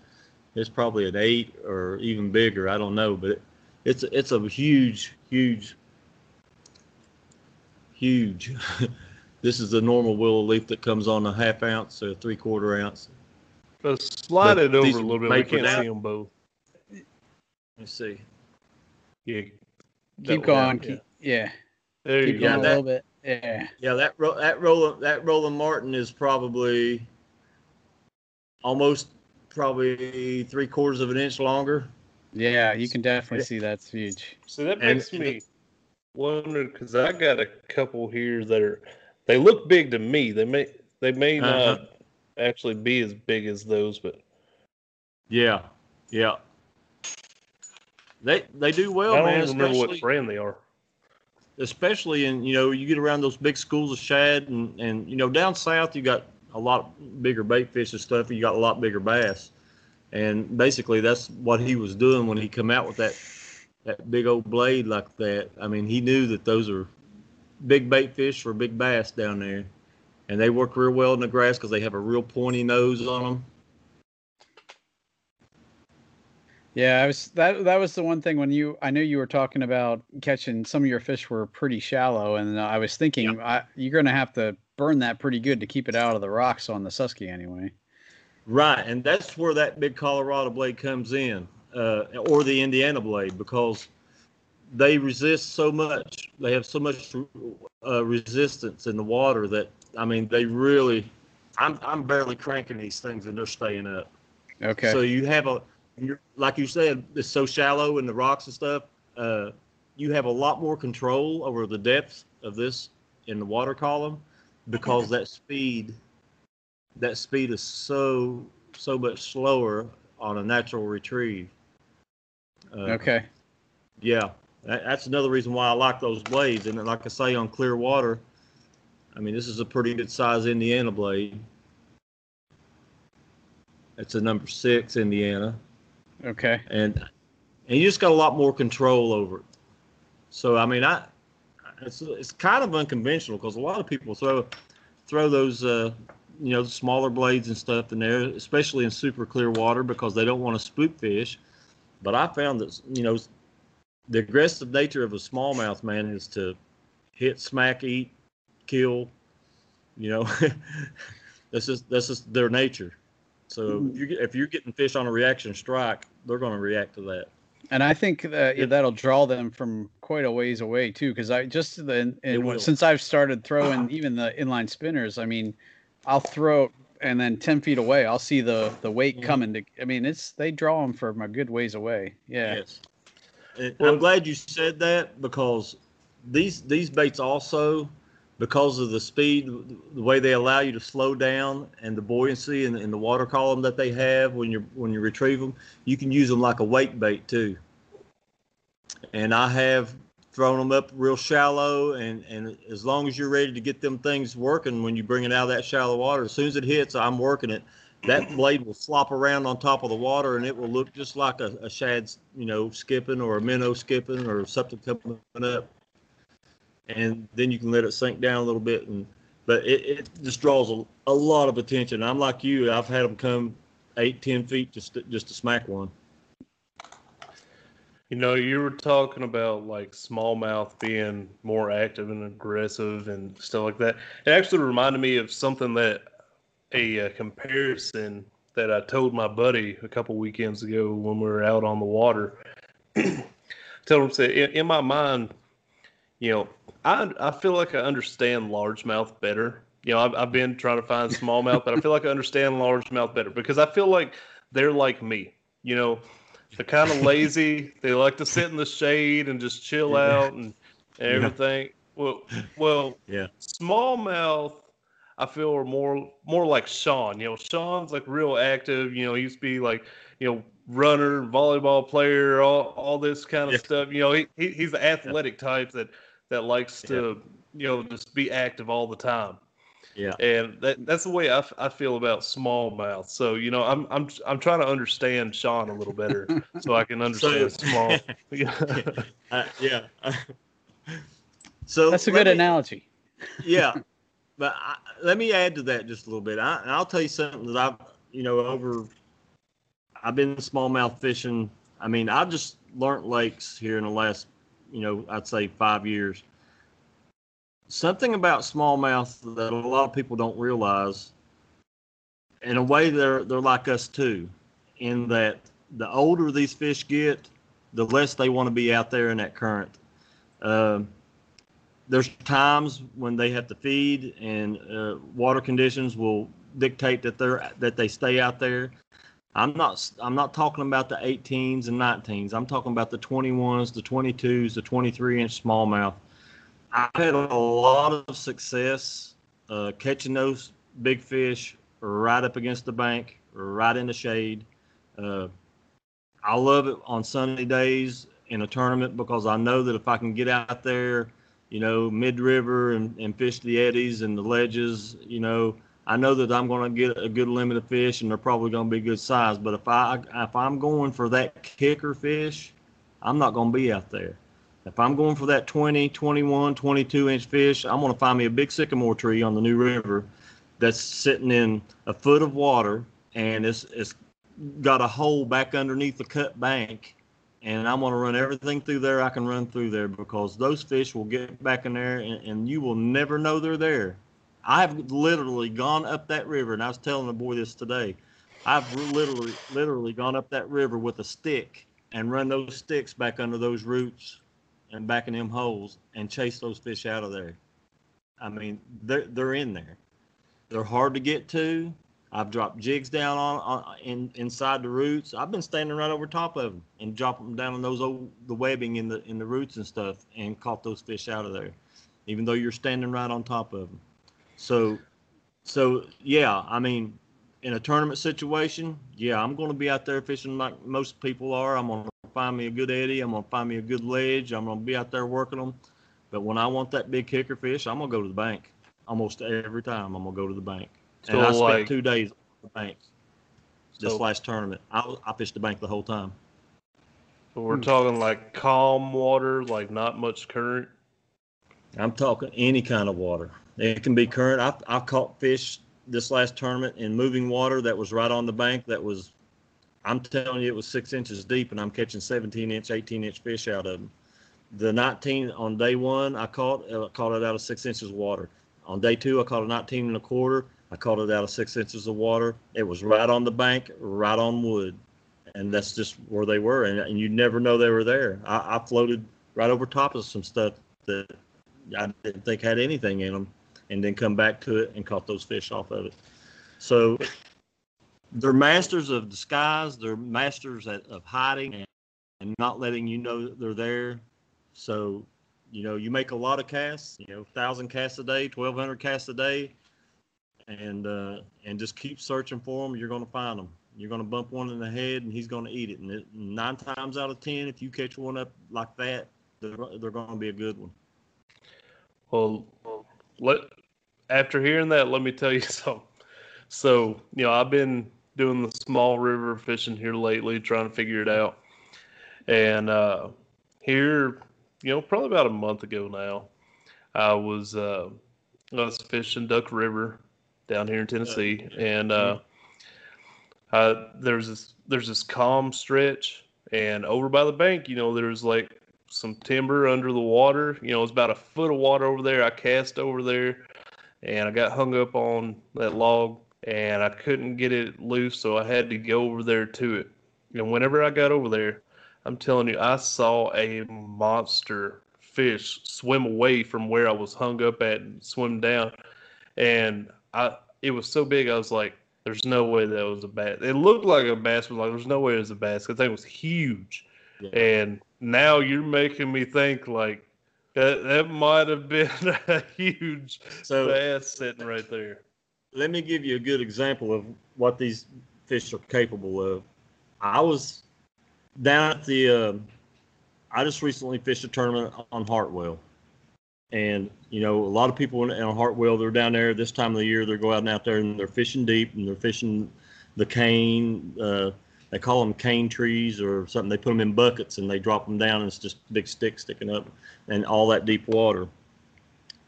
It's probably an eight or even bigger. I don't know, but it, it's it's a huge, huge, huge. <laughs> this is the normal willow leaf that comes on a half ounce or three quarter ounce. But slide But it over a little bit. We can't that. see them both. Let's see. Yeah. Keep going. Yeah. Keep, yeah. There you Keep go. a that- little bit. Yeah. Yeah, that ro- that Roland that Roland Martin is probably almost probably three quarters of an inch longer. Yeah. You can definitely see that's huge. So that And- makes me wondering because I got a couple here that are they look big to me. They may they may Uh-huh. not actually be as big as those, but Yeah, yeah. They they do well, I don't man. even remember what especially- brand they are. especially in you know you get around those big schools of shad and and you know down south you got a lot bigger bait fish and stuff. You got a lot bigger bass. And basically that's what he was doing when he come out with that that big old blade like that. I mean he knew that those are big bait fish for big bass down there. And they work real well in the grass because they have a real pointy nose on them Yeah, I was that that was the one thing when you I knew you were talking about catching some of your fish were pretty shallow and I was thinking I, you're going to have to burn that pretty good to keep it out of the rocks on the Susky anyway. Right, and that's where that big Colorado blade comes in, uh, or the Indiana blade, because they resist so much. They have so much uh, resistance in the water that I mean, they really. I'm I'm barely cranking these things and they're staying up. Okay. So you have a, like you said, it's so shallow in the rocks and stuff. Uh, you have a lot more control over the depth of this in the water column because that speed, that speed is so so much slower on a natural retrieve. Uh, okay. Yeah, that, that's another reason why I like those blades. And like I say, on clear water, I mean, this is a pretty good size Indiana blade. It's a number six Indiana Okay. and and you just got a lot more control over it. So I mean, I it's it's kind of unconventional because a lot of people throw throw those uh, you know smaller blades and stuff in there, especially in super clear water because they don't want to spook fish. But I found that you know the aggressive nature of a smallmouth man is to hit, smack, eat, kill. You know, <laughs> that's just that's just their nature. So if you if you're getting fish on a reaction strike, they're going to react to that. And I think that that'll draw them from quite a ways away too, because I just the and will. since I've started throwing <laughs> even the inline spinners, I mean, I'll throw and then ten feet away, I'll see the the weight Mhm. coming to. I mean, it's they draw them from a good ways away. Yeah. Yes. And Well- I'm glad you said that because these these baits also, because of the speed, the way they allow you to slow down and the buoyancy in the water column that they have when you when you retrieve them, you can use them like a wake bait too. And I have thrown them up real shallow, and and as long as you're ready to get them things working when you bring it out of that shallow water, as soon as it hits, I'm working it that blade will flop around on top of the water and it will look just like a, a shad, you know, skipping or a minnow skipping or something coming up. And then you can let it sink down a little bit. And but it, it just draws a, a lot of attention. I'm like you. I've had them come eight, ten feet just to, just to smack one. You know, you were talking about like smallmouth being more active and aggressive and stuff like that. It actually reminded me of something that a, uh comparison that I told my buddy a couple weekends ago when we were out on the water. <clears throat> Told him, say, in, in my mind, you know, I I feel like I understand largemouth better. You know, I've, I've been trying to find smallmouth, but I feel like I understand largemouth better because I feel like they're like me. You know, they're kind of <laughs> lazy. They like to sit in the shade and just chill Yeah. out and, <laughs> and everything. Well, well, Yeah. smallmouth, I feel are more more like Sean. You know, Sean's like real active. You know, he used to be like you know runner, volleyball player, all all this kind of Yeah. stuff. You know, he, he he's the athletic type that that likes to you know just be active all the time. Yeah. And that, that's the way I, f- I feel about smallmouth. So you know, I'm I'm I'm trying to understand Sean a little better, so I can <laughs> understand small. Yeah. <laughs> <laughs> Uh, yeah. so That's a good me- analogy. yeah, but I, let me add to that just a little bit. I, I'll tell you something that I've, you know, over. I've been smallmouth fishing. I mean, I've just learned lakes here in the last, you know, I'd say five years. Something about smallmouth that a lot of people don't realize. In a way, they're they're like us too, in that the older these fish get, the less they want to be out there in that current. Um, there's times when they have to feed and uh, water conditions will dictate that they're that they stay out there I'm not I'm not talking about the 18s and 19s. I'm talking about the 21s, the 22s, the 23 inch smallmouth. I've had a lot of success uh, catching those big fish right up against the bank, right in the shade. Uh, I love it on sunny days in a tournament because I know that if I can get out there, you know, mid river and, and fish the eddies and the ledges, you know, I know that I'm going to get a good limit of fish and they're probably going to be good size. But if I if I'm going for that kicker fish, I'm not going to be out there. If I'm going for that 20, 21, 22 inch fish, I'm going to find me a big sycamore tree on the New River that's sitting in a foot of water and it's it's got a hole back underneath the cut bank and I'm going to run everything through there I can run through there because those fish will get back in there and, and you will never know they're there. I've literally gone up that river, and I was telling the boy this today. I've literally, literally gone up that river with a stick and run those sticks back under those roots and back in them holes and chase those fish out of there. I mean, they're they're in there. They're hard to get to. I've dropped jigs down on, on in inside the roots. I've been standing right over top of them and dropping them down on those old the webbing in the in the roots and stuff and caught those fish out of there, even though you're standing right on top of them. So, so yeah, I mean, in a tournament situation, yeah, I'm going to be out there fishing like most people are. I'm going to find me a good eddy. I'm going to find me a good ledge. I'm going to be out there working them. But when I want that big kicker fish, I'm going to go to the bank. Almost every time, I'm going to go to the bank. So and I spent two days at the bank this so, last tournament. I, I fished the bank the whole time. So we're talking like calm water, like not much current. I'm talking any kind of water. It can be current. I've, I've caught fish this last tournament in moving water that was right on the bank that was, I'm telling you, it was six inches deep, and I'm catching 17 inch, 18 inch fish out of them. The 19 on day one, I caught uh, caught it out of six inches of water. On day two, I caught a 19 and a quarter. I caught it out of six inches of water. It was right on the bank, right on wood, and that's just where they were. And, and you never know they were there. I, I floated right over top of some stuff that I didn't think had anything in them and then come back to it and caught those fish off of it. So they're masters of disguise. They're masters at, of hiding and, and not letting you know they're there. So, you know, you make a lot of casts, you know, thousand casts a day, 1200 casts a day, and, uh, and just keep searching for them. You're going to find them. You're going to bump one in the head and he's going to eat it. And it, nine times out of 10, if you catch one up like that, they're, they're going to be a good one. Well, let after hearing that, let me tell you <laughs> something. So, you know, I've been doing the small river fishing here lately, trying to figure it out. And uh, here, you know, probably about a month ago now, I was uh, I was fishing Duck River down here in Tennessee, and uh, there's this there's this calm stretch, and over by the bank, you know, there's like some timber under the water. You know, it's about a foot of water over there. I cast over there and I got hung up on that log and I couldn't get it loose, so I had to go over there to it. And whenever I got over there, I'm telling you, I saw a monster fish swim away from where I was hung up at and swim down. And I it was so big I was like, there's no way that was a bass. It looked like a bass, but like there's no way it was a bass because it was huge. Yeah. And now you're making me think like that that might have been <laughs> a huge so, bass sitting right there. Let me give you a good example of what these fish are capable of. I was down at the. Uh, I just recently fished a tournament on Hartwell, and you know a lot of people in, on Hartwell they're down there this time of the year. They're going out there and they're fishing deep and they're fishing the cane. Uh, they call them cane trees or something. They put them in buckets and they drop them down, and it's just big sticks sticking up, and all that deep water.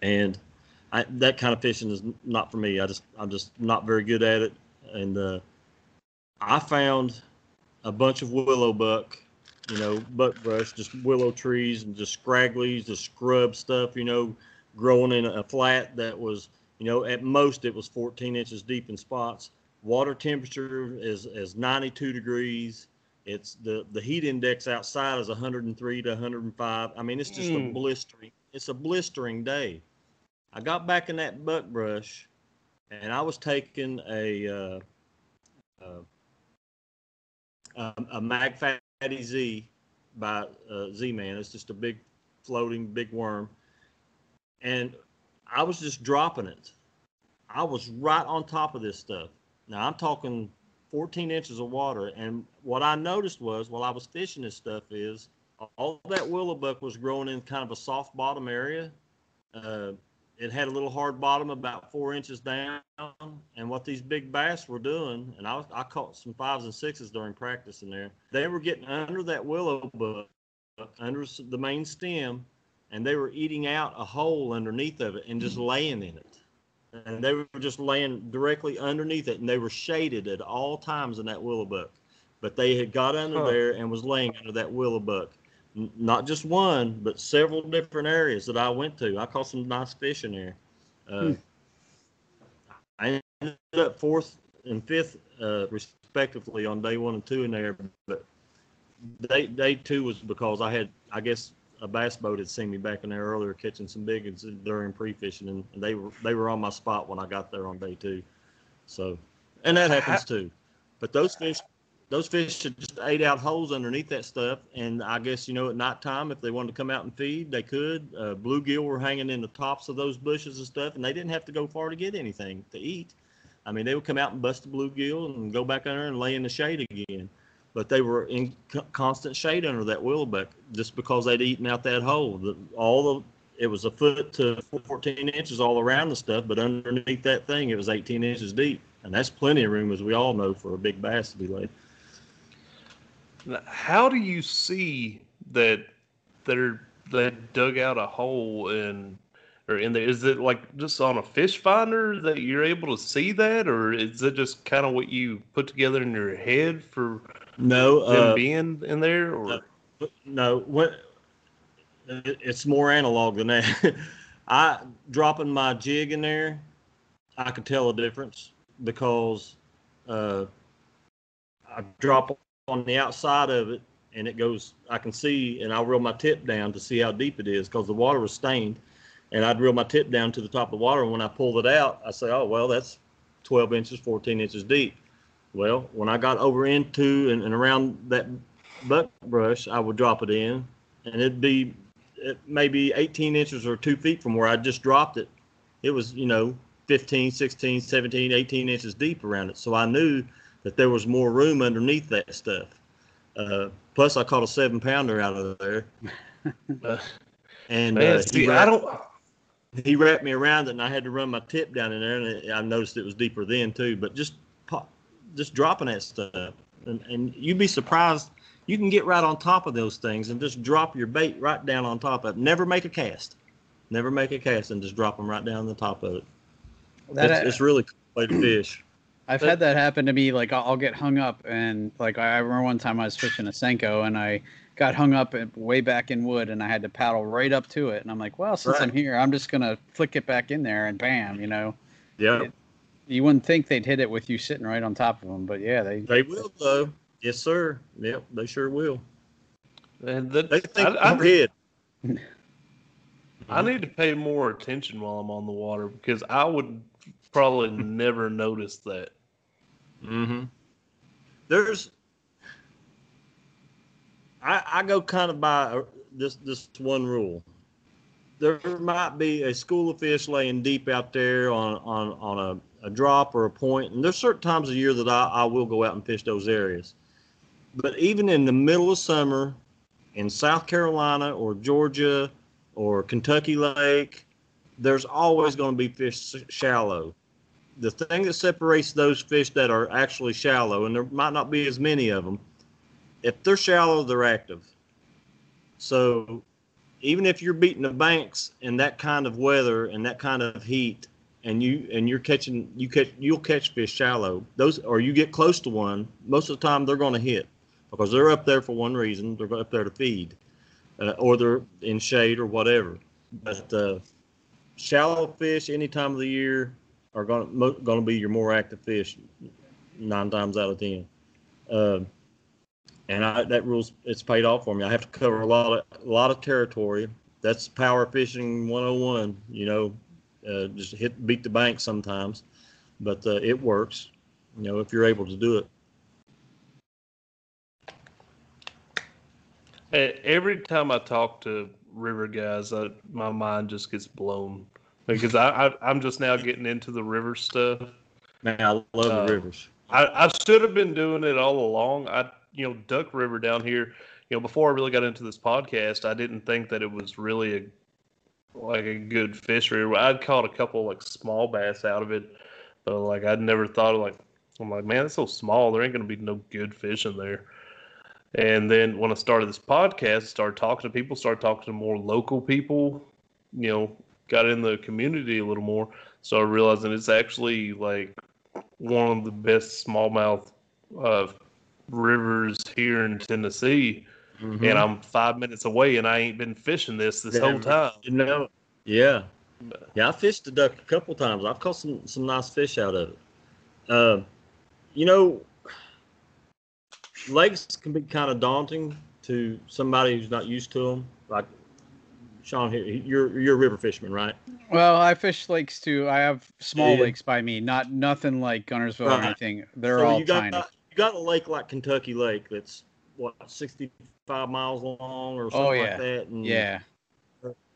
And I, that kind of fishing is not for me. I just I'm just not very good at it. And uh, I found a bunch of willow buck, you know, buckbrush, just willow trees and just scragglies, just scrub stuff, you know, growing in a flat that was, you know, at most it was 14 inches deep in spots Water temperature is, is 92 degrees. It's the, the heat index outside is 103 to 105. I mean, it's just mm. a blistering, it's a blistering day. I got back in that buckbrush and I was taking a, uh, uh, a Mag Fatty Z by uh, Z Man. It's just a big floating big worm, and I was just dropping it. I was right on top of this stuff. Now I'm talking 14 inches of water, and what I noticed was while I was fishing this stuff is all that willowbuck was growing in kind of a soft bottom area. Uh, it had a little hard bottom about four inches down. And what these big bass were doing, and I, I caught some fives and sixes during practice in there, they were getting under that willowbuck, under the main stem, and they were eating out a hole underneath of it and just laying in it. And they were just laying directly underneath it, and they were shaded at all times in that willow willowbuck. But they had got under Huh. there and was laying under that willowbuck n- not just one, but several different areas that I went to. I caught some nice fish in there. Uh, I ended up fourth and fifth, uh, respectively, on day one and two in there. But day day two was because I had, I guess, a bass boat had seen me back in there earlier catching some big ones during pre-fishing, and they were they were on my spot when I got there on day two. So, and that happens too. But those fish those fish had just ate out holes underneath that stuff. And I guess, you know, at nighttime, if they wanted to come out and feed, they could. Uh, bluegill were hanging in the tops of those bushes and stuff, and they didn't have to go far to get anything to eat. I mean, they would come out and bust the bluegill and go back under and lay in the shade again. But they were in co- constant shade under that willowbuck just because they'd eaten out that hole. The, all the it was a foot to 14 inches all around the stuff, but underneath that thing, it was 18 inches deep, and that's plenty of room, as we all know, for a big bass to be laid. How do you see that they're they dug out a hole in or in there? Is it like just on a fish finder that you're able to see that, or is it just kind of what you put together in your head for No, them uh, being in there? Or no, what? it- It's more analog than that. <laughs> I dropping my jig in there, I could tell a difference because uh, I drop on the outside of it and it goes. I can see, and I'll reel my tip down to see how deep it is because the water was stained, and I'd reel my tip down to the top of the water. And when I pulled it out, I say, "Oh well, that's 12 inches, 14 inches deep." Well, when I got over into and, and around that buck brush, I would drop it in, and it'd be it maybe 18 inches or two feet from where I just dropped it. It was, you know, 15, 16, 17, 18 inches deep around it. So I knew that there was more room underneath that stuff. Uh, plus, I caught a seven pounder out of there. <laughs> Uh, and man, uh, see, he, I wrapped, don't. he wrapped me around it, and I had to run my tip down in there, and I noticed it was deeper then too. But just just dropping that stuff, and, and you'd be surprised. You can get right on top of those things and just drop your bait right down on top of it. Never make a cast. Never make a cast and just drop them right down the top of it. That, uh, it's, it's really cool way to fish. <clears throat> I've had that happen to me. Like I'll, get hung up, and like I I remember one time I was fishing a senko, and I got hung up way back in wood, and I had to paddle right up to it. And I'm like, well, since I'm here, I'm just gonna flick it back in there, and bam, you know. Yeah, You wouldn't think they'd hit it with you sitting right on top of them, but yeah, they. they will though. Yes, sir. Yep, they sure will. And that, They think I, I, overhead. I need to pay more attention while I'm on the water because I would probably <laughs> never notice that. Mm-hmm. There's, I, I go kind of by uh, this this one rule. There might be a school of fish laying deep out there on on on a, a drop or a point, and there's certain times of year that I, I will go out and fish those areas. But even in the middle of summer, in South Carolina or Georgia or Kentucky Lake, there's always going to be fish shallow the thing that separates those fish that are actually shallow, and there might not be as many of them, if they're shallow, they're active. So even if you're beating the banks in that kind of weather and that kind of heat, and you and you're catching you catch you'll catch fish shallow. Those or you get close to one, most of the time they're going to hit because they're up there for one reason. They're up there to feed, uh, or they're in shade or whatever. But uh, shallow fish any time of the year are going to going to be your more active fish nine times out of ten. Um, and I, that rules it's paid off for me. I have to cover a lot of a lot of territory. That's power fishing 101. You know, uh, just hit beat the bank sometimes, but uh, it works. You know, if you're able to do it. Every time I talk to river guys, I, my mind just gets blown because I, I I'm just now getting into the river stuff. Man, I love Uh, the rivers. I, I should have been doing it all along. I you know Duck River down here. You know before I really got into this podcast, I didn't think that it was really a like a good fishery. I'd caught a couple like small bass out of it, but like I'd never thought of like I'm like man, it's so small. There ain't gonna be no good fish in there. And then when I started this podcast, started talking to people, started talking to more local people, you know, got in the community a little more. So I realizing it's actually like one of the best smallmouth uh, rivers here in Tennessee. Mm-hmm. And I'm five minutes away, and I ain't been fishing this this whole time. You know, yeah, yeah. I fished the duck a couple times. I've caught some some nice fish out of it. Uh, you know, lakes can be kind of daunting to somebody who's not used to them. Like Sean, here, you're you're a river fisherman, right? Well, I fish lakes too. I have small Yeah. lakes by me, not nothing like Guntersville or anything. They're So all you got tiny. you got a lake like Kentucky Lake that's what 65 miles long or something Oh, yeah. like that. And Yeah.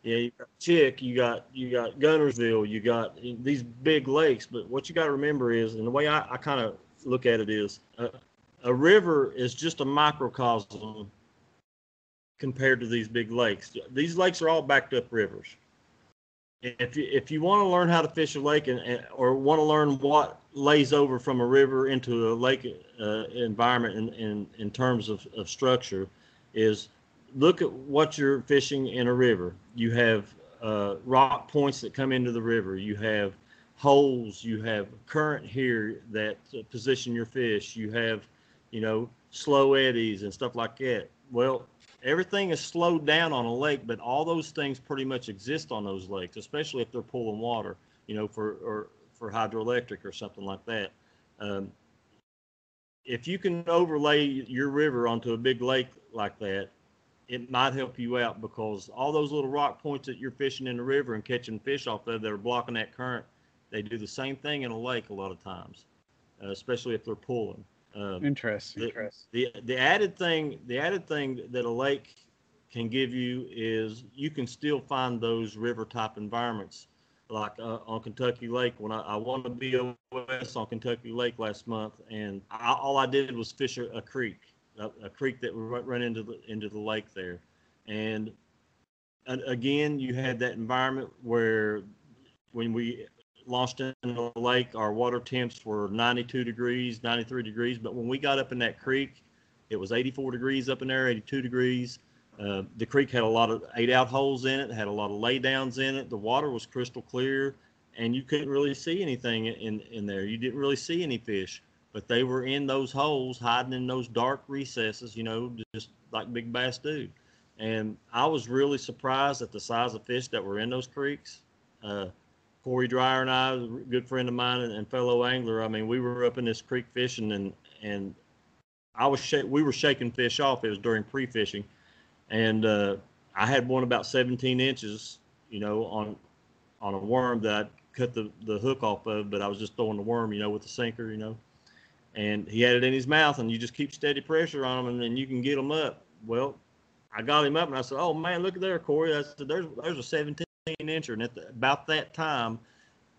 Yeah, you got Chick, you got you got Guntersville, you got these big lakes. But what you got to remember is, and the way I, I kind of look at it is, uh, a river is just a microcosm compared to these big lakes. These lakes are all backed up rivers. If you if you want to learn how to fish a lake and, and or want to learn what lays over from a river into a lake uh, environment in, in in terms of, of structure, is look at what you're fishing in a river. You have uh, rock points that come into the river. You have holes. You have current here that uh, position your fish. You have, you know, slow eddies and stuff like that. Well, everything is slowed down on a lake, but all those things pretty much exist on those lakes, especially if they're pulling water, you know, for or for hydroelectric or something like that. Um, if you can overlay your river onto a big lake like that, it might help you out because all those little rock points that you're fishing in the river and catching fish off of that are blocking that current, they do the same thing in a lake a lot of times, uh, especially if they're pulling. Um, Interesting. the, Interesting. the the added thing the added thing that a lake can give you is you can still find those river type environments like uh, on Kentucky Lake when I, I won the BOS on Kentucky Lake last month and I, all I did was fish a, a creek a, a creek that would run, into the into the lake there and, and again you had that environment where when we launched in the lake, our water temps were 92 degrees, 93 degrees. But when we got up in that creek, it was 84 degrees up in there, 82 degrees. Uh, the creek had a lot of ate out holes in it, had a lot of laydowns in it. The water was crystal clear, and you couldn't really see anything in, in there. You didn't really see any fish, but they were in those holes, hiding in those dark recesses, you know, just like big bass do. And I was really surprised at the size of fish that were in those creeks. Uh, Corey Dryer and I, a good friend of mine and, and fellow angler. I mean, we were up in this creek fishing, and and I was sh- we were shaking fish off. It was during pre-fishing, and uh, I had one about 17 inches, you know, on on a worm that I cut the the hook off of, but I was just throwing the worm, you know, with the sinker, you know, and he had it in his mouth, and you just keep steady pressure on him, and then you can get him up. Well, I got him up, and I said, "Oh man, look at there, Corey." I said, "There's there's a 17." incher and at the, about that time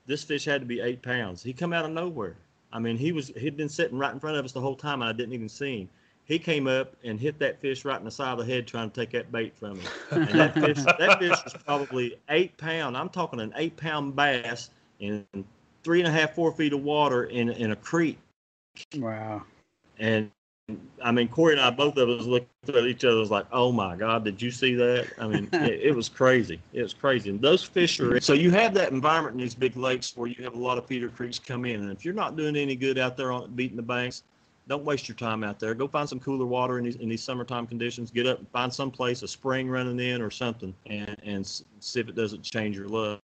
this fish had to be eight pounds he come out of nowhere i mean he was he'd been sitting right in front of us the whole time and i didn't even see him he came up and hit that fish right in the side of the head trying to take that bait from him and that <laughs> fish that fish was probably eight pound i'm talking an eight pound bass in three and a half four feet of water in in a creek Wow. and I mean, Corey and I, both of us looked at each other, was like, "Oh my God, did you see that?" I mean, <laughs> it, it was crazy. It was crazy. And those fish are so you have that environment in these big lakes where you have a lot of feeder creeks come in, and if you're not doing any good out there on beating the banks, don't waste your time out there. Go find some cooler water in these in these summertime conditions. Get up and find some place, a spring running in or something, and and see if it doesn't change your luck.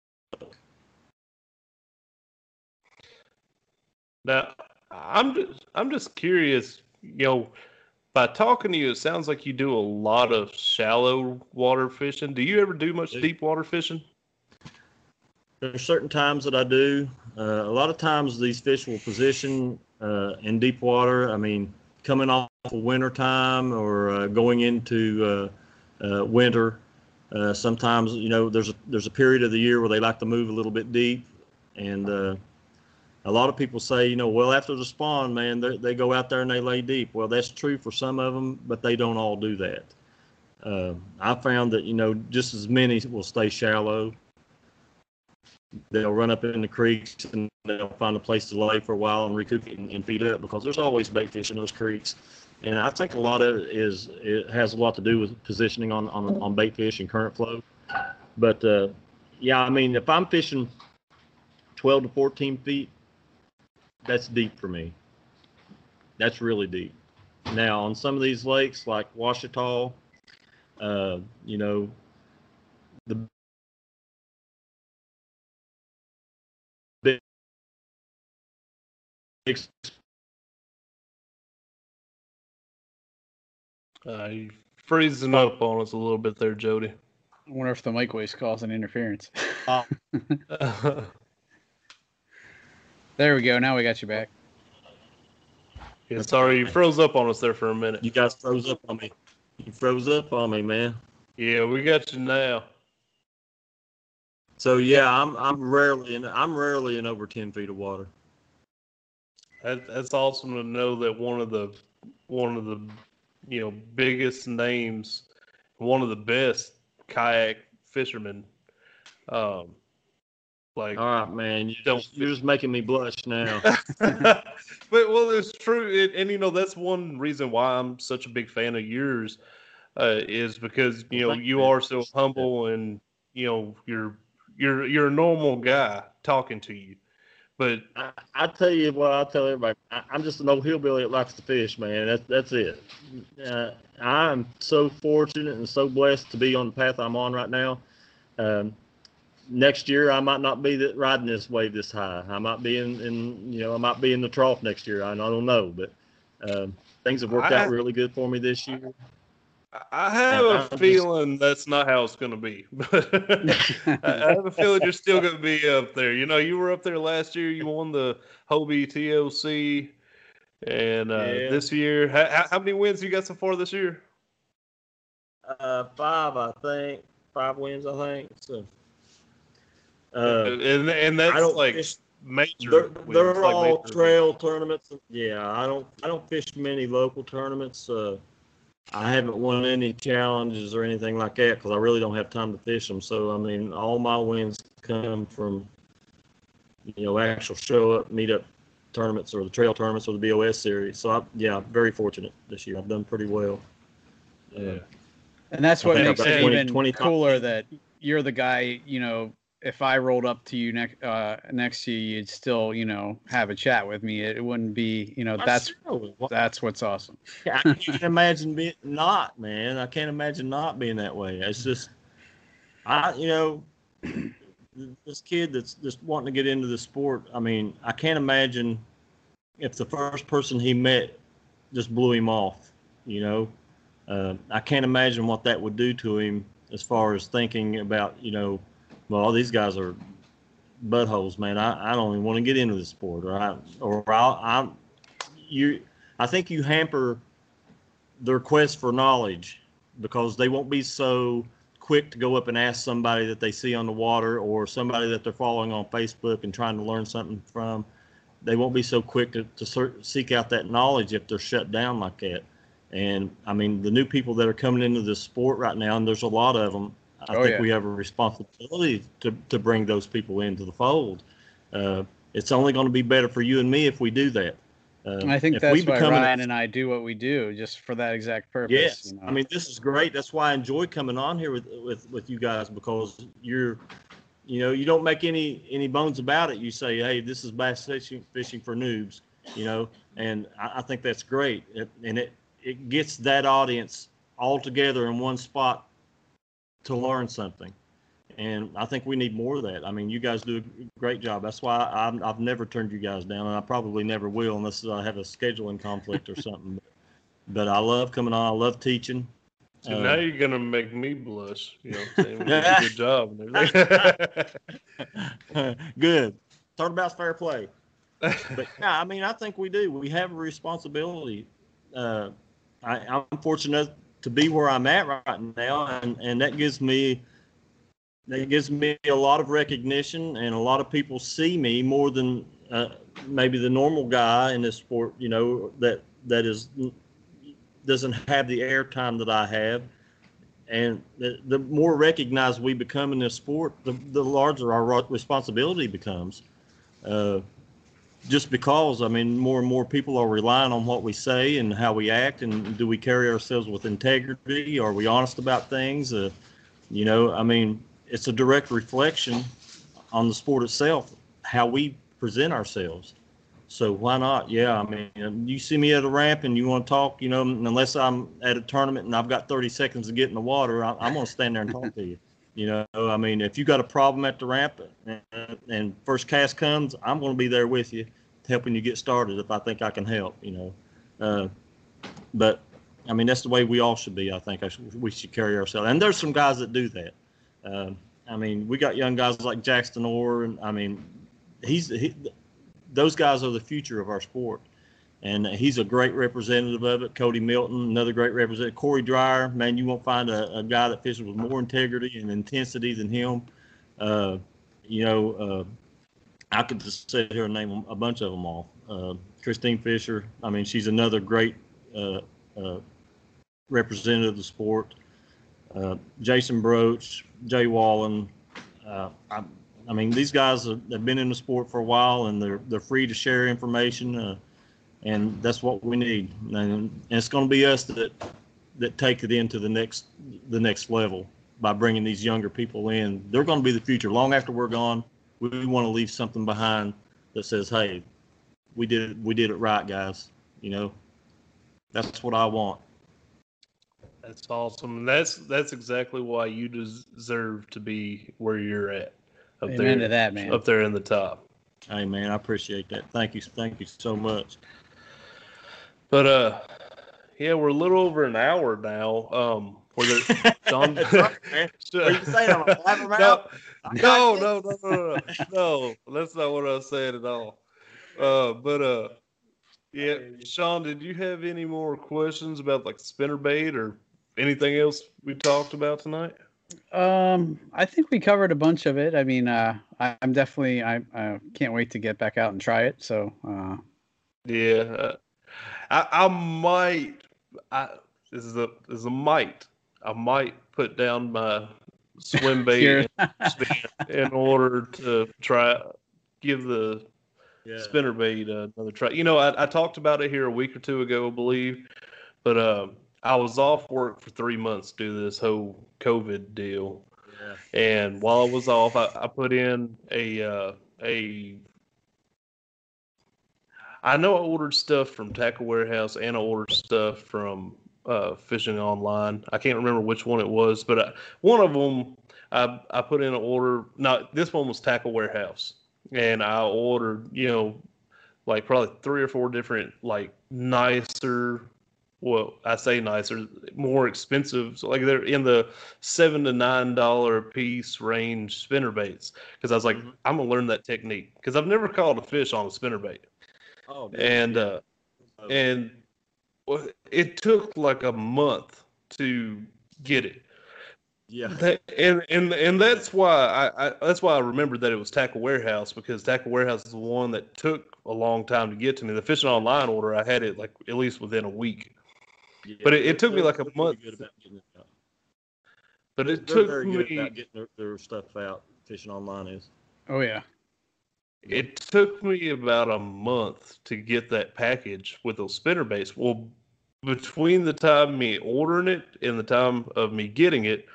Now, I'm just I'm just curious. You know, by talking to you, it sounds like you do a lot of shallow water fishing. Do you ever do much deep water fishing? There's certain times that I do. Uh, a lot of times these fish will position uh, in deep water. I mean, coming off of winter time or uh, going into uh, uh, winter. Uh, sometimes you know there's a there's a period of the year where they like to move a little bit deep, and uh, a lot of people say you know well after the spawn man they, go out there and they lay deep. Well that's true for some of them, but they don't all do that. Uh, I found that you know just as many will stay shallow. They'll run up in the creeks and they'll find a place to lay for a while and recoup and, and feed up because there's always bait fish in those creeks. And I think a lot of it is it has a lot to do with positioning on on, on bait fish and current flow. But uh, yeah, I mean if I'm fishing 12 to 14 feet, that's deep for me. That's really deep. Now on some of these lakes like Ouachita, uh, you know, the big, big Uh, you freezing up on us a little bit there, Jody. I wonder if the mic wave's causing interference. uh, <laughs> <laughs> there we go. Now we got you back. yeah, sorry, you froze up on us there for a minute. you guys froze up on me. You froze up on me, man. Yeah, we got you now. So yeah, I'm I'm rarely in I'm rarely in over ten feet of water. That, that's awesome to know that one of the one of the you know biggest names, one of the best kayak fishermen, um, like All right, man. You Don't- just, you're just making me blush now. <laughs> but well, it's true, it, and you know that's one reason why I'm such a big fan of yours, uh, is because you know you you. are so humble and you know you're you're you're a normal guy talking to you, but I, I tell you what, I tell everybody, I, I'm just an old hillbilly that likes to fish, man. That's that's it. Uh, I'm so fortunate and so blessed to be on the path I'm on right now. Um, next year, I might not be that, riding this wave this high. I might be in, in, you know, I might be in the trough next year. I, I don't know, but um, things have worked I- out really good for me this year. I have I'm a just- feeling that's not how it's going to be. But <laughs> I I have a feeling you're still going to be up there. You know, you were up there last year. You won the Hobie TOC, and uh, Yeah. this year, how, how many wins you got so far this year? Uh, five, I think, five wins, I think. So, uh, and and I that's don't like fish major. They're, they're like all major wins. trail tournaments. Yeah, I don't I don't fish many local tournaments. Uh, I haven't won any challenges or anything like that because I really don't have time to fish them. So I mean, all my wins come from you know actual show up, meet up tournaments or the trail tournaments or the BOS series. So I, yeah, very fortunate this year. I've done pretty well. Uh, Yeah. And that's what makes it got 20 even 25 cooler that you're the guy, you know, if I rolled up to you next uh, next to you, you'd still, you know, have a chat with me. It wouldn't be, you know, that's that's what's awesome. I can't imagine being not, man. I can't imagine not being that way. It's just, I, you know, <clears throat> this kid that's just wanting to get into the sport. I mean, I can't imagine if the first person he met just blew him off. You know, uh, I can't imagine what that would do to him as far as thinking about, you know, well, these guys are buttholes, man. I, I don't even want to get into the sport, or I, or I'll, I'm, you. I think you hamper their quest for knowledge because they won't be so quick to go up and ask somebody that they see on the water or somebody that they're following on Facebook and trying to learn something from. They won't be so quick to, to seek out that knowledge if they're shut down like that. And I mean, the new people that are coming into this sport right now, and there's a lot of them. I Oh, think yeah. we have a responsibility to, to bring those people into the fold. Uh, it's only going to be better for you and me if we do that. Uh, I think that's why become an Ryan and I do what we do, just for that exact purpose. Yes, you know? I mean this is great. That's why I enjoy coming on here with with with you guys because you're, you know, you don't make any any bones about it. You say, hey, this is bass fishing fishing for noobs, you know, and I, I think that's great. It, and it it gets that audience all together in one spot to learn something. And I think we need more of that. I mean, you guys do a great job. That's why I've, I've never turned you guys down, and I probably never will unless I have a scheduling conflict or something. <laughs> But I love coming on. I love teaching. So Uh, now you're gonna make me blush. You know, what I'm saying? We did a good job. <laughs> Good. Turnabout's fair play. <laughs> But yeah, I mean, I think we do. We have a responsibility. Uh, I, I'm fortunate to be where I'm at right now, and and that gives me that gives me a lot of recognition, and a lot of people see me more than uh, maybe the normal guy in this sport. You know that that is doesn't have the airtime that I have. And the, the more recognized we become in this sport, the, the larger our responsibility becomes. Uh, just because, I mean, more and more people are relying on what we say and how we act, and do we carry ourselves with integrity? Are we honest about things? Uh, you know, I mean, it's a direct reflection on the sport itself, how we present ourselves. So why not? Yeah, I mean, you see me at a ramp and you want to talk, you know, unless I'm at a tournament and I've got 30 seconds to get in the water, I- I'm going to stand there and talk to you. You know, I mean, if you got a problem at the ramp and, and first cast comes, I'm going to be there with you, helping you get started if I think I can help. You know, uh, but I mean, that's the way we all should be. I think I we should carry ourselves. And there's some guys that do that. Um, I mean, we got young guys like Jackson Orr, and I mean, he's he, those guys are the future of our sport. And he's a great representative of it. Cody Milton, another great representative. Corey Dreyer, man, you won't find a, a guy that fishes with more integrity and intensity than him. Uh, you know, uh, I could just sit here and name a bunch of them all. Uh, Christine Fisher, I mean, she's another great uh, uh, representative of the sport. Uh, Jason Broach, Jay Wallen. I, I mean, these guys have, have been in the sport for a while, and they're they're free to share information, and that's what we need. And, and it's going to be us that that take it into the next the next level by bringing these younger people in. They're going to be the future. Long after we're gone, we want to leave something behind that says, "Hey, we did it. We did it right, guys." You know, that's what I want. That's awesome. And that's that's exactly why you deserve to be where you're at. Up Amen there to that, man. Up there in the top. Hey, man, I appreciate that. Thank you. Thank you so much. But uh yeah, we're a little over an hour now. Um where there Sean <laughs> That's right, <laughs> you saying? I'm a blabbermouth? no, I no, no, no, no, no, no. That's not what I was saying at all. Uh, but uh, yeah, Sean, did you have any more questions about like spinner bait or anything else we talked about tonight? Um, I think we covered a bunch of it. I mean, uh, I, I'm definitely I, I can't wait to get back out and try it. So, uh, Yeah, uh, I, I might. I this is a this is a might. I might put down my swim <laughs> bait Here. and spin in order to try give the Yeah. spinner bait uh, another try. You know, I, I talked about it here a week or two ago, I believe, but um, I was off work for three months due to this whole COVID deal. Yeah. And while I was off, I, I put in a uh, a. I know I ordered stuff from Tackle Warehouse and I ordered stuff from uh, Fishing Online. I can't remember which one it was, but I, one of them I I put in an order. No, this one was Tackle Warehouse, and I ordered you know like probably three or four different like nicer well, I say nicer, more expensive. So like they're in the seven to nine dollar piece range spinner baits. Because I was like, Mhm. I'm gonna learn that technique because I've never caught a fish on a spinner bait, Oh, dude, and uh, and well, it took like a month to get it. yeah. That, and and and that's why I, I that's why I remembered that it was Tackle Warehouse because Tackle Warehouse is the one that took a long time to get to me. The fishing online order, I had it like at least within a week. Yeah, But it- it took me like a month. good about getting it out. But it They're took very good me about getting their, their stuff out. Fishing online is. oh yeah, it took me about a month to get that package with those spinner baits. Well, between the time me ordering it and the time of me getting it,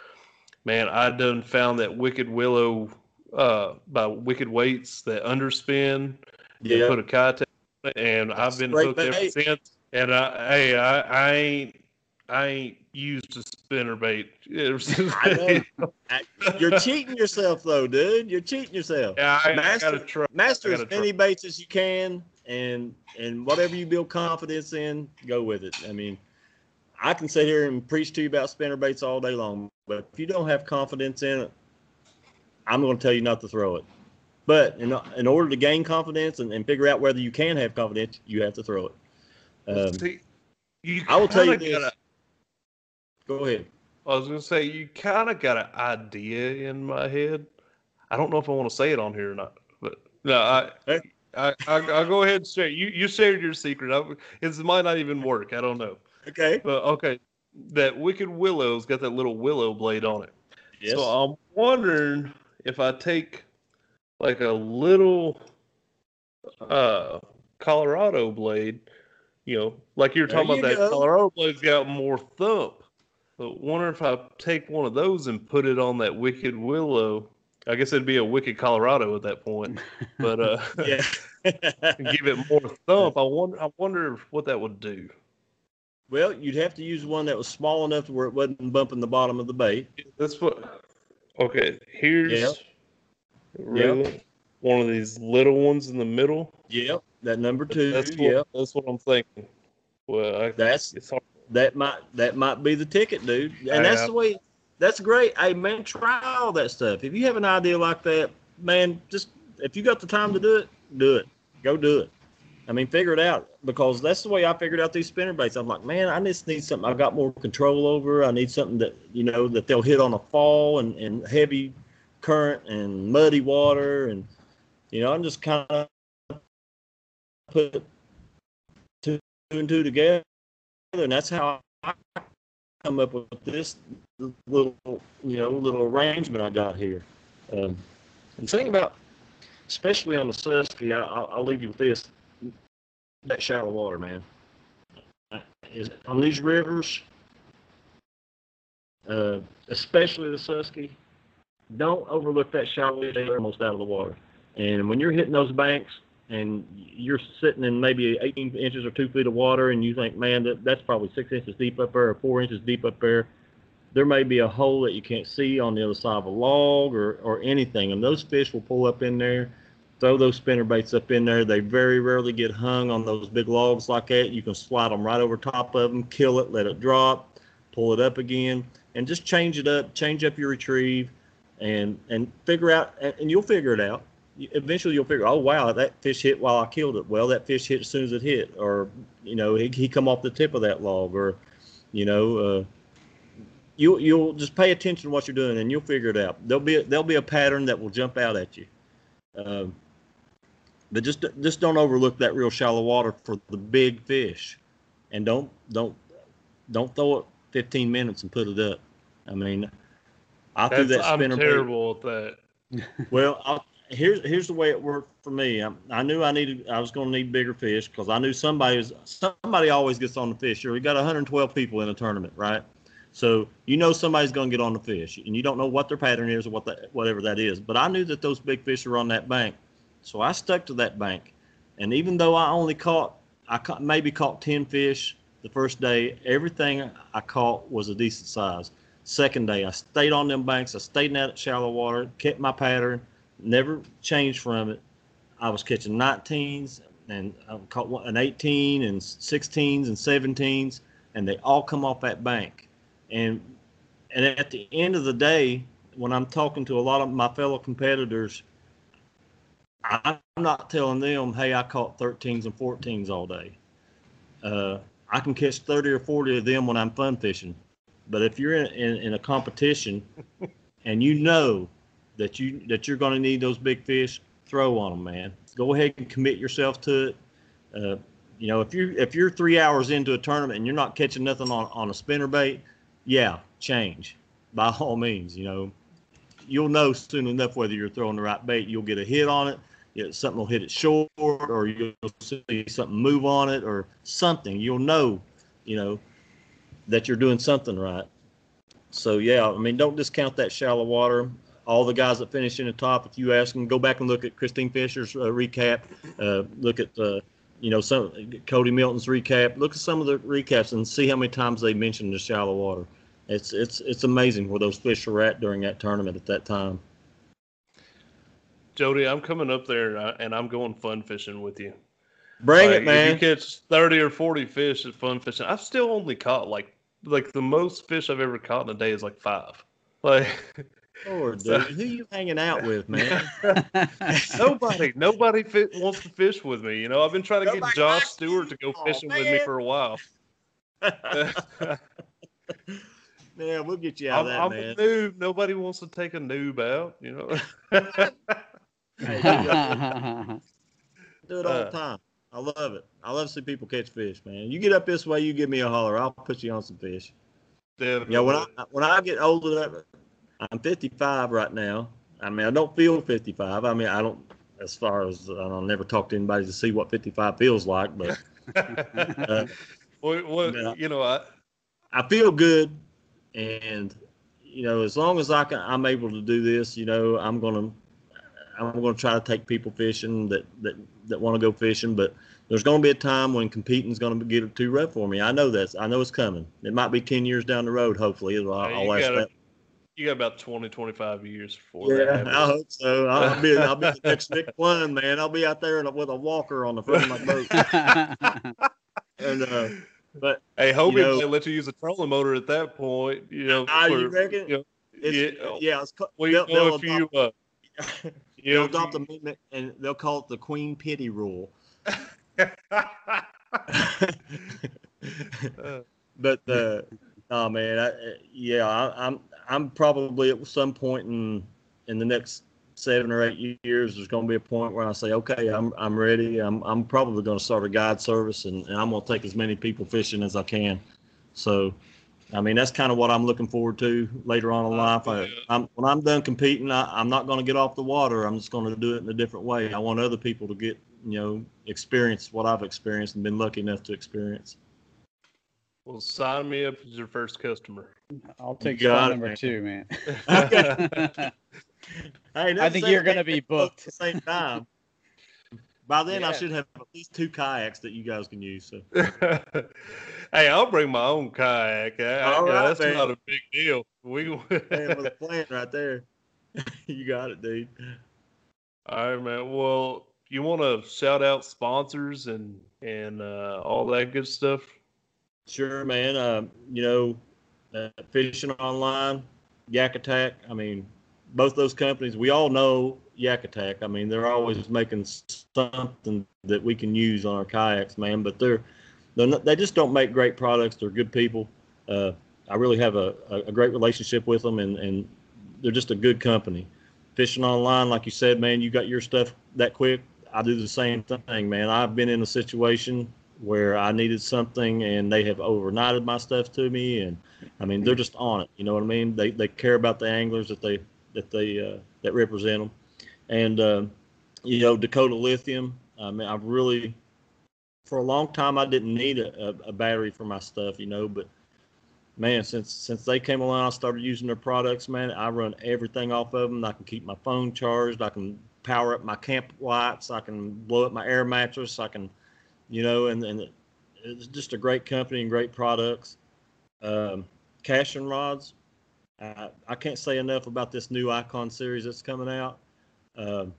man, I done found that Wicked Willow uh by Wicked Weights that underspin. Yeah. put a kite and I've been hooked ever since. And I, hey, I, I ain't, I ain't used a spinner bait. <laughs> I <laughs> know. You're cheating yourself though, dude. You're cheating yourself. yeah, I, I Master- gotta try. Master I as gotta many baits as you can, and and whatever you build confidence in, go with it. I mean, I can sit here and preach to you about spinner baits all day long, but if you don't have confidence in it, I'm going to tell you not to throw it. But in, in order to gain confidence and, and figure out whether you can have confidence, you have to throw it. Um, See, you I will tell you this. gotta- Go ahead. I was gonna say you kind of got an idea in my head. I don't know if I want to say it on here or not, but no, I, Hey. I, I I'll go ahead and share. You you shared your secret. I, it might not even work. I don't know. Okay. But okay, that wicked willow's got that little willow blade on it. Yes. So I'm wondering if I take like a little uh Colorado blade, you know, like you were There talking about you that go. Colorado blade's got more thump. But wonder if I take one of those and put it on that wicked willow. I guess it'd be a wicked Colorado at that point. But uh <laughs> yeah. <laughs> give it more thump. I wonder I wonder what that would do. well, you'd have to use one that was small enough to where it wasn't bumping the bottom of the bait. That's what. Okay, here's really one of these little ones in the middle. Yep. That number two. That's what, Yep. that's what I'm thinking. Well, I, That's it's hard. That might that might be the ticket, dude. And that's the way. That's great. Hey man, try all that stuff. If you have an idea like that, man, just if you got the time to do it, do it. Go do it. I mean, figure it out because that's the way I figured out these spinner baits. I'm like, man, I just need something I've got more control over. I need something that you know that they'll hit on a fall and, and heavy current and muddy water and you know I'm just kind of put two and two together and that's how I come up with this little you know little arrangement I got here. Um, and the thing about especially on the Susky, I, I'll, leave you with this: that shallow water, man. Is on these rivers, uh, especially the Susky, don't overlook that shallow water almost out of the water. And when you're hitting those banks and you're sitting in maybe 18 inches or two feet of water, and you think, man, that, that's probably six inches deep up there or four inches deep up there, there may be a hole that you can't see on the other side of a log or, or anything. And those fish will pull up in there, throw those spinner baits up in there. They very rarely get hung on those big logs like that. You can slide them right over top of them, kill it, let it drop, pull it up again, and just change it up, change up your retrieve, and and figure out, and and you'll figure it out. You- Eventually, you'll figure, oh wow, that fish hit while I killed it. Well, that fish hit as soon as it hit, or you know, he, he come off the tip of that log, or you know, uh, you'll you'll just pay attention to what you're doing, and you'll figure it out. There'll be a, there'll be a pattern that will jump out at you. Um, but just just don't overlook that real shallow water for the big fish, and don't don't don't throw it 15 minutes and put it up. I mean, I threw That's, that I'm spinner bait- terrible at that. <laughs> well, i here's here's the way it worked for me. I, I knew I needed I was going to need bigger fish because I knew somebody was somebody always gets on the fish. We got 112 people in a tournament, right? So you know somebody's going to get on the fish, and you don't know what their pattern is or what that whatever that is. But I knew that those big fish were on that bank, so I stuck to that bank. And even though I only caught I caught, maybe caught 10 fish the first day, everything I caught was a decent size. Second day, I stayed on them banks. I stayed in that shallow water, kept my pattern, never changed from it. I was catching 19s and I caught an 18 and 16s and 17s, and they all come off that bank. And and at the end of the day, when I'm talking to a lot of my fellow competitors, I'm not telling them, "Hey, I caught 13s and 14s all day." Uh, I can catch 30 or 40 of them when I'm fun fishing. But if you're in, in, in a competition and you know that you that you're going to need those big fish, throw on them, man. Go ahead and commit yourself to it. Uh, you know, if you if you're three hours into a tournament and you're not catching nothing on, on a spinner bait, yeah, change by all means. You know, you'll know soon enough whether you're throwing the right bait. You'll get a hit on it. Know, something will hit it short, or you'll see something move on it, or something. You'll know, you know, that you're doing something right. So yeah, I mean, don't discount that shallow water. All the guys that finish in the top, if you ask them, go back and look at Christine Fisher's uh, recap. Uh, look at uh, you know some Cody Milton's recap. Look at some of the recaps and see how many times they mentioned the shallow water. It's it's it's amazing where those fish are at during that tournament at that time. Jody, I'm coming up there and, I, and I'm going fun fishing with you. Bring Like, it, man. If you catch 30 or 40 fish at fun fishing, I've still only caught like like the most fish I've ever caught in a day is like five. Like <laughs> Lord, So- dude, who you hanging out with, man? <laughs> nobody, nobody fit, wants to fish with me. You know, I've been trying to get Josh Stewart to go Aw, fishing with me for a while. <laughs> Man, we'll get you out I'm, of that, I'm man. a noob. Nobody wants to take a noob out, you know. <laughs> Do it all Uh. the time. I love it. I love to see people catch fish, man. You get up this way, you give me a holler. I'll put you on some fish. Definitely. Yeah, when I when I get older, that- I'm 55 right now. I mean, I don't feel 55. I mean, I don't. As far as I'll never talk to anybody to see what 55 feels like, but <laughs> uh, well, well, Yeah. you know, I, I feel good, and you know, as long as I can, I'm able to do this. You know, I'm gonna, I'm gonna try to take people fishing that that that want to go fishing. But there's gonna be a time when competing's gonna get too rough for me. I know that's, I know it's coming. It might be 10 years down the road. Hopefully, I'll, I'll you gotta- that. You got about 20, 25 years before Yeah, that I hope so. I'll be, <laughs> I'll be the next Nick Plunn, man. I'll be out there in with a walker on the front of my boat. <laughs> And uh, but Hey, Hobie you know- might let you use a trolling motor at that point. You know, Ah, you reckon? you know, it's, yeah, yeah, it's, co- well, you they'll, they'll if you, adopt, uh, <laughs> you they'll know, adopt you- the amendment and they'll call it the Queen Pity Rule. Uh, but uh, oh man, I, eh, yeah, I, I'm I'm probably at some point in in the next seven or eight years, there's going to be a point where I say, okay, I'm I'm ready. I'm I'm probably going to start a guide service, and, and I'm going to take as many people fishing as I can. So, I mean, that's kind of what I'm looking forward to later on in uh, life. I, I'm, when I'm done competing, I, I'm not going to get off the water. I'm just going to do it in a different way. I want other people to get, you know, experience what I've experienced and been lucky enough to experience. Well, sign me up as your first customer. I'll take You got spot it, number man. two, man. <laughs> <laughs> Hey, I think you're gonna be booked. at the same time. By then, I should have at least two kayaks that you guys can use. So <laughs> hey, I'll bring my own kayak. I, I- All right, that's man. not a big deal. We. man, with a plan right there. you got it, dude. All right, man. Well, you want to shout out sponsors and and uh, all that good stuff? Sure, man. Um, you know, uh, fishing online, Yak Attack. I mean, both those companies. We all know Yak Attack. I mean, they're always making something that we can use on our kayaks, man. But they're, they're not, they just don't make great products. They're good people. Uh, I really have a, a, a great relationship with them, and, and they're just a good company. Fishing online, like you said, man, you got your stuff that quick. I do the same thing, man. I've been in a situation where I needed something and they have overnighted my stuff to me, and I mean they're just on it. You know what I mean? They they care about the anglers that they that they uh, that represent them, and uh, you know Dakota Lithium. I mean I've really for a long time I didn't need a, a, battery for my stuff, you know, but man, since since they came along, I started using their products. Man, I run everything off of them. I can keep my phone charged. I can power up my camp lights. I can blow up my air mattress. I can, you know, and and it's just a great company and great products. Um, Cashion rods. I, I can't say enough about this new Icon series that's coming out. Um,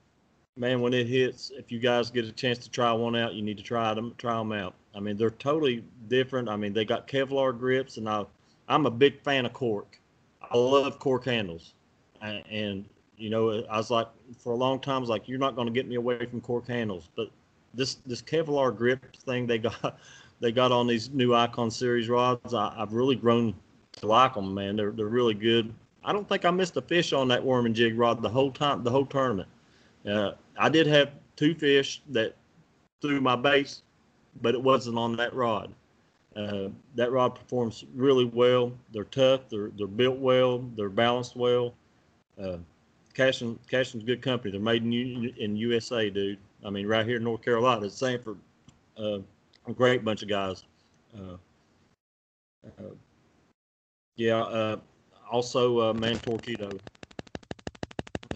man, when it hits, if you guys get a chance to try one out, you need to try them. Try them out. I mean, they're totally different. I mean, they got Kevlar grips, and I, I'm a big fan of cork. I love cork handles, A- and you know, I was like, for a long time, I was like, you're not going to get me away from cork handles. But this this Kevlar grip thing they got, <laughs> they got on these new Icon series rods, I, I've really grown to like them, man. They're they're really good. I don't think I missed a fish on that worm and jig rod the whole time, the whole tournament. Uh, I did have two fish that threw my baits, but it wasn't on that rod. Uh, that rod performs really well. They're tough. They're they're built well. They're balanced well. Uh, Cashion Cashion's good company. They're made in in USA, dude. I mean, right here in North Carolina, Sanford. Uh, a great bunch of guys. Uh, uh, yeah. Uh, also, uh, man, Torpedo.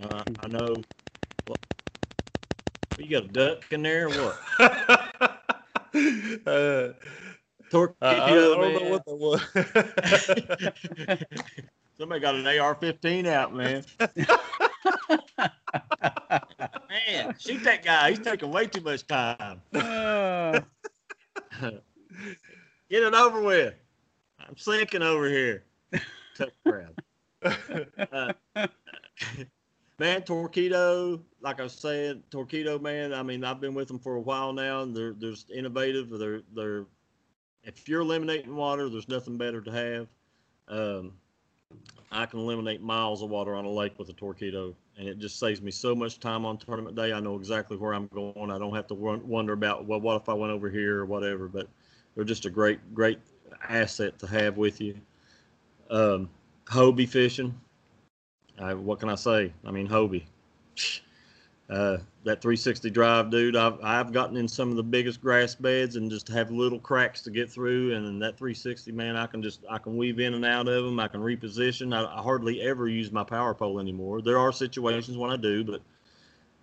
Uh, I know. You got a duck in there or what? <laughs> uh, Torpedo, I, I don't know what that was. <laughs> Somebody got an AR-15 out, man. <laughs> man, <laughs> shoot that guy. He's taking way too much time. Uh, <laughs> <laughs> Get it over with. I'm sinking over here. Tough crowd. Uh, man, Torpedo, like I was saying, Torpedo, man. I mean, I've been with them for a while now, and they're they're innovative. They're they're if you're eliminating water, there's nothing better to have. Um, I can eliminate miles of water on a lake with a torpedo, and it just saves me so much time on tournament day. I know exactly where I'm going. I don't have to wonder about well, what if I went over here or whatever. But they're just a great, great asset to have with you. Um, Hobie fishing. What can I say? I mean, Hobie. Uh, that 360 drive, dude. I've I've gotten in some of the biggest grass beds and just have little cracks to get through. And that 360, man, I can just I can weave in and out of them. I can reposition. I, I hardly ever use my power pole anymore. There are situations when I do, but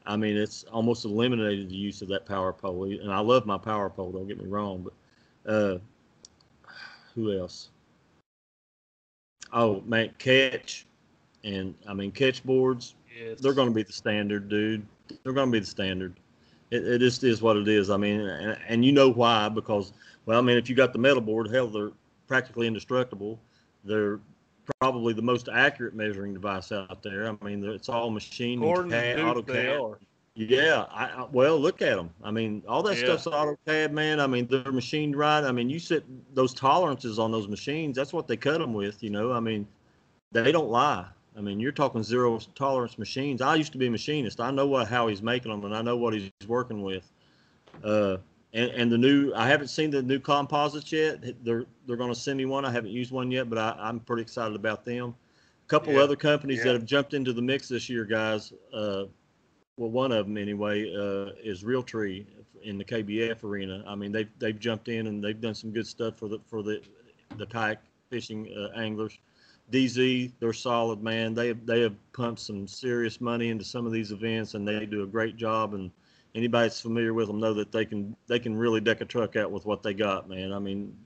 I mean it's almost eliminated the use of that power pole. And I love my power pole. Don't get me wrong, but uh, who else? Oh man, Ketch, and I mean Ketch boards Yes. they're going to be the standard, dude. They're going to be the standard. It, it just is what it is. I mean, and, and you know why? Because, well, I mean, if you got the metal board, hell, they're practically indestructible. They're probably the most accurate measuring device out there. I mean, it's all machine According CAD, AutoCAD. Yeah, I, I well look at them. I mean, all that Yeah. stuff's AutoCAD, man. I mean, they're machined right. I mean, you set those tolerances on those machines. That's what they cut them with. You know, I mean, they don't lie. I mean, you're talking zero tolerance machines. I used to be a machinist. I know what how he's making them, and I know what he's working with. Uh, and and the new, I haven't seen the new composites yet. They're they're going to send me one. I haven't used one yet, but I, I'm pretty excited about them. A couple Yeah. other companies Yeah. that have jumped into the mix this year, guys. Uh, well, one of them anyway uh, is Realtree in the KBF arena. I mean, they've they've jumped in and they've done some good stuff for the for the the kayak fishing uh, anglers. Dee Zee, they're solid, man. They have, they have pumped some serious money into some of these events, and they do a great job. And anybody that's familiar with them know that they can they can really deck a truck out with what they got, man. I mean,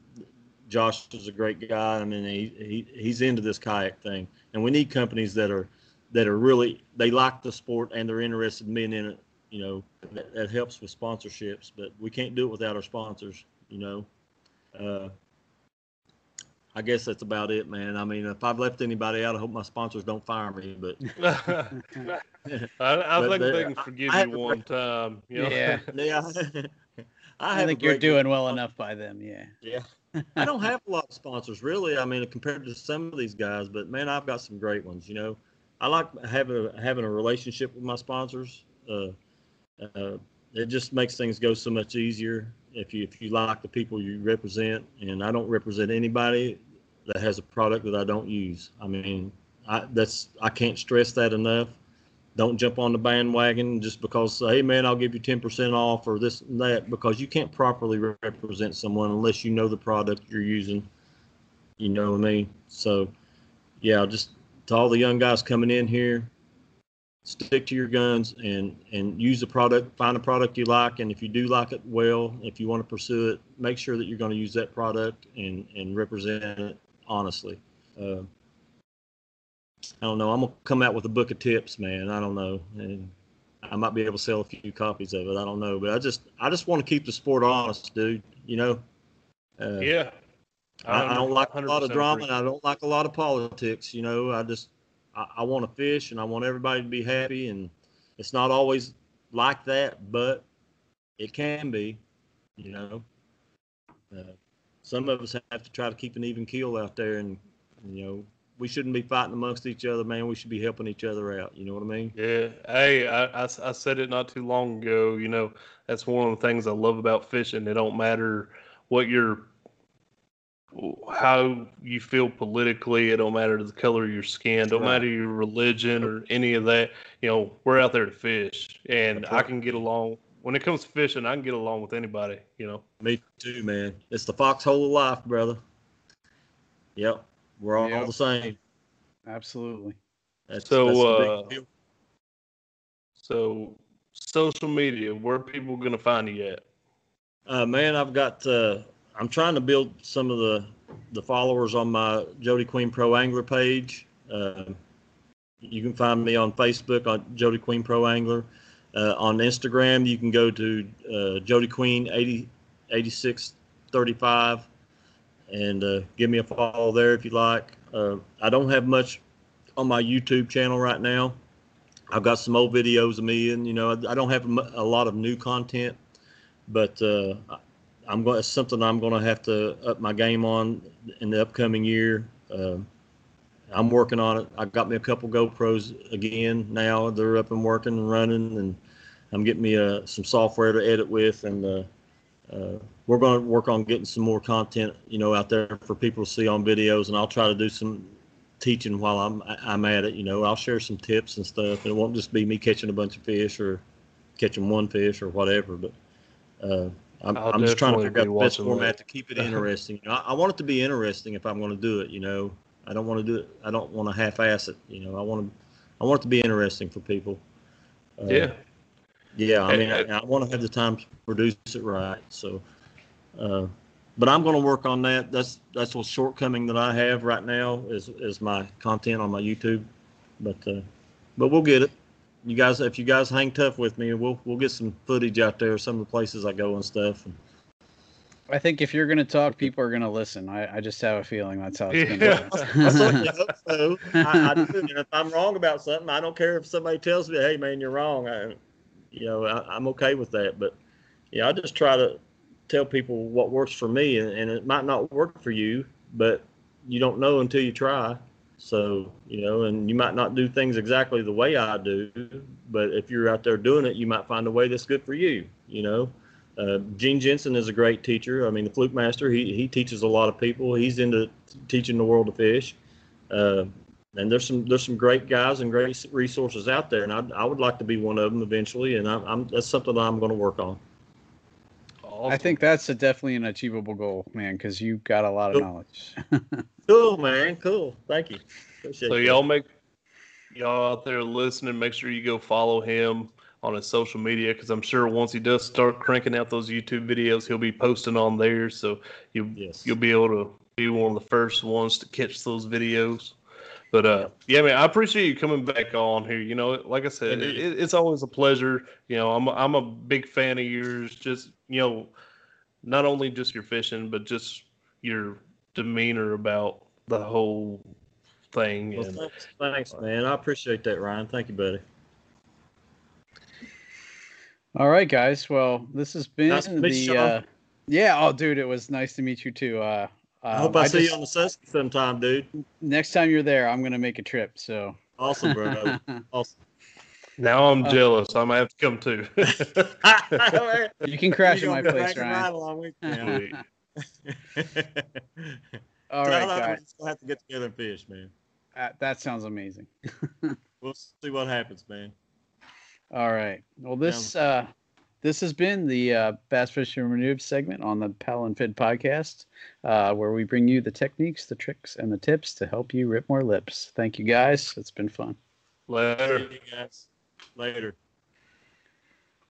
Josh is a great guy. I mean, he, he he's into this kayak thing, and we need companies that are that are really they like the sport and they're interested in being in it. You know, that, that helps with sponsorships, but we can't do it without our sponsors. You know, uh, I guess that's about it, man. I mean, if I've left anybody out, I hope my sponsors don't fire me. But <laughs> I, I But think they- they can forgive I have you to- one time. You know? Yeah. <laughs> yeah, I, <laughs> I think you're doing well enough by them. Yeah. Yeah. I don't have a lot of sponsors really. I mean, compared to some of these guys, but man, I've got some great ones. You know, I like having a, having a relationship with my sponsors. Uh, uh, it just makes things go so much easier if you if you like the people you represent. And I don't represent anybody that has a product that I don't use. I mean, I that's I can't stress that enough. Don't jump on the bandwagon just because hey man I'll give you ten percent off or this and that because you can't properly represent someone unless you know the product you're using. You know what I mean? So yeah, just to all the young guys coming in here, stick to your guns and and use the product. Find a product you like, and if you do like it, well, if you want to pursue it, make sure that you're going to use that product and and represent it honestly. Uh, I don't know. I'm gonna come out with a book of tips, man. I don't know, and I might be able to sell a few copies of it. I don't know, but I just I just want to keep the sport honest, dude. You know. Uh, Yeah. I, I don't like a lot of drama, agree. and I don't like a lot of politics. You know, I just I, I want to fish, and I want everybody to be happy, and it's not always like that, but it can be. You know, uh, some of us have to try to keep an even keel out there, and you know, we shouldn't be fighting amongst each other, man. We should be helping each other out. You know what I mean? Yeah. Hey, I, I, I said it not too long ago. You know, that's one of the things I love about fishing. It don't matter what your how you feel politically. It don't matter the color of your skin. Don't Right. matter your religion or any of that. You know, we're out there to fish, and That's I can get along. When it comes to fishing, I can get along with anybody. You know. Me too, man. It's the foxhole of life, brother. Yep, we're all, Yep. the same. Absolutely. That's, So, that's uh. So, social media, where people gonna find you at? Uh, man, I've got. Uh, I'm trying to build some of the the followers on my Jody Queen Pro Angler page. Uh, you can find me on Facebook on Jody Queen Pro Angler. Uh, on Instagram, you can go to uh, Jody Queen 80, 8635 and uh, give me a follow there if you like. Uh, I don't have much on my YouTube channel right now. I've got some old videos of me, and you know, I, I don't have a lot of new content but uh, I'm going. It's something I'm going to have to up my game on in the upcoming year. Uh, I'm working on it. I got me a couple GoPros again now. They're up and working and running, and I'm getting me uh, some software to edit with, and uh, uh, we're going to work on getting some more content, you know, out there for people to see on videos. And I'll try to do some teaching while I'm I'm at it. You know, I'll share some tips and stuff. And it won't just be me catching a bunch of fish or catching one fish or whatever. But uh, I'm, I'm just trying to figure out the best format that. to keep it interesting. You know, I, I want it to be interesting if I'm going to do it. You know, I don't want to do it. I don't want to half-ass it. You know, I want to I want it to be interesting for people. Uh, Yeah. yeah, I mean, I, I want to have the time to produce it right. So, uh, but I'm going to work on that. That's that's a shortcoming that I have right now is is my content on my YouTube. But uh, but we'll get it. You guys, if you guys hang tough with me, we'll we'll get some footage out there. Some of the places I go and stuff. And, I think if you're going to talk, people are going to listen. I, I just have a feeling that's how it's going Yeah. to <laughs> I certainly hope so. <laughs> I, I do. And if I'm wrong about something, I don't care if somebody tells me, "Hey, man, you're wrong." I, you know, I, I'm okay with that. But yeah, I just try to tell people what works for me, and, and it might not work for you, but you don't know until you try. So you know, and you might not do things exactly the way I do, but if you're out there doing it, you might find a way that's good for you. You know. Uh, Gene Jensen is a great teacher. I mean, the fluke master. He he teaches a lot of people. He's into teaching the world to fish. Uh, and there's some there's some great guys and great resources out there, and I, I would like to be one of them eventually. And I'm, I'm that's something that I'm going to work on. I think that's a definitely an achievable goal, man, because you got a lot of Cool. knowledge. <laughs> Cool, man. Cool. Thank you. Appreciate So y'all make y'all out there listening, make sure you go follow him on his social media because I'm sure once he does start cranking out those YouTube videos, he'll be posting on there. So you Yes. you'll be able to be one of the first ones to catch those videos. But uh, yeah, man, I appreciate you coming back on here. You know, like I said, it, Indeed. it's always a pleasure. You know, I'm a, I'm a big fan of yours. Just you know, not only just your fishing, but just your demeanor about the whole thing. Well, and, thanks, thanks, man. I appreciate that, Ryan. Thank you, buddy. All right, guys. Well, this has been Nice the. Uh, yeah. Oh, dude, it was nice to meet you too. Uh, I hope um, I, see just- you on the Susky sometime, dude. next time you're there. I'm gonna make a trip. So. Awesome, bro. <laughs> awesome. Now I'm Uh, jealous. I might have to come too. <laughs> You can crash You at my place, crash Ryan. along with me. <laughs> All Tell right, them We're guys. just gonna have to get together and fish, man. Uh, that sounds amazing. We'll see what happens, man. All right. Well, this uh, this has been the uh, Bass Fishing for Noobs segment on the Paddle and Fin podcast, uh, where we bring you the techniques, the tricks, and the tips to help you rip more lips. Thank you, guys. It's been fun. Later. Later.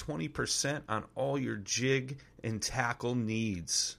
20% on all your jig and tackle needs.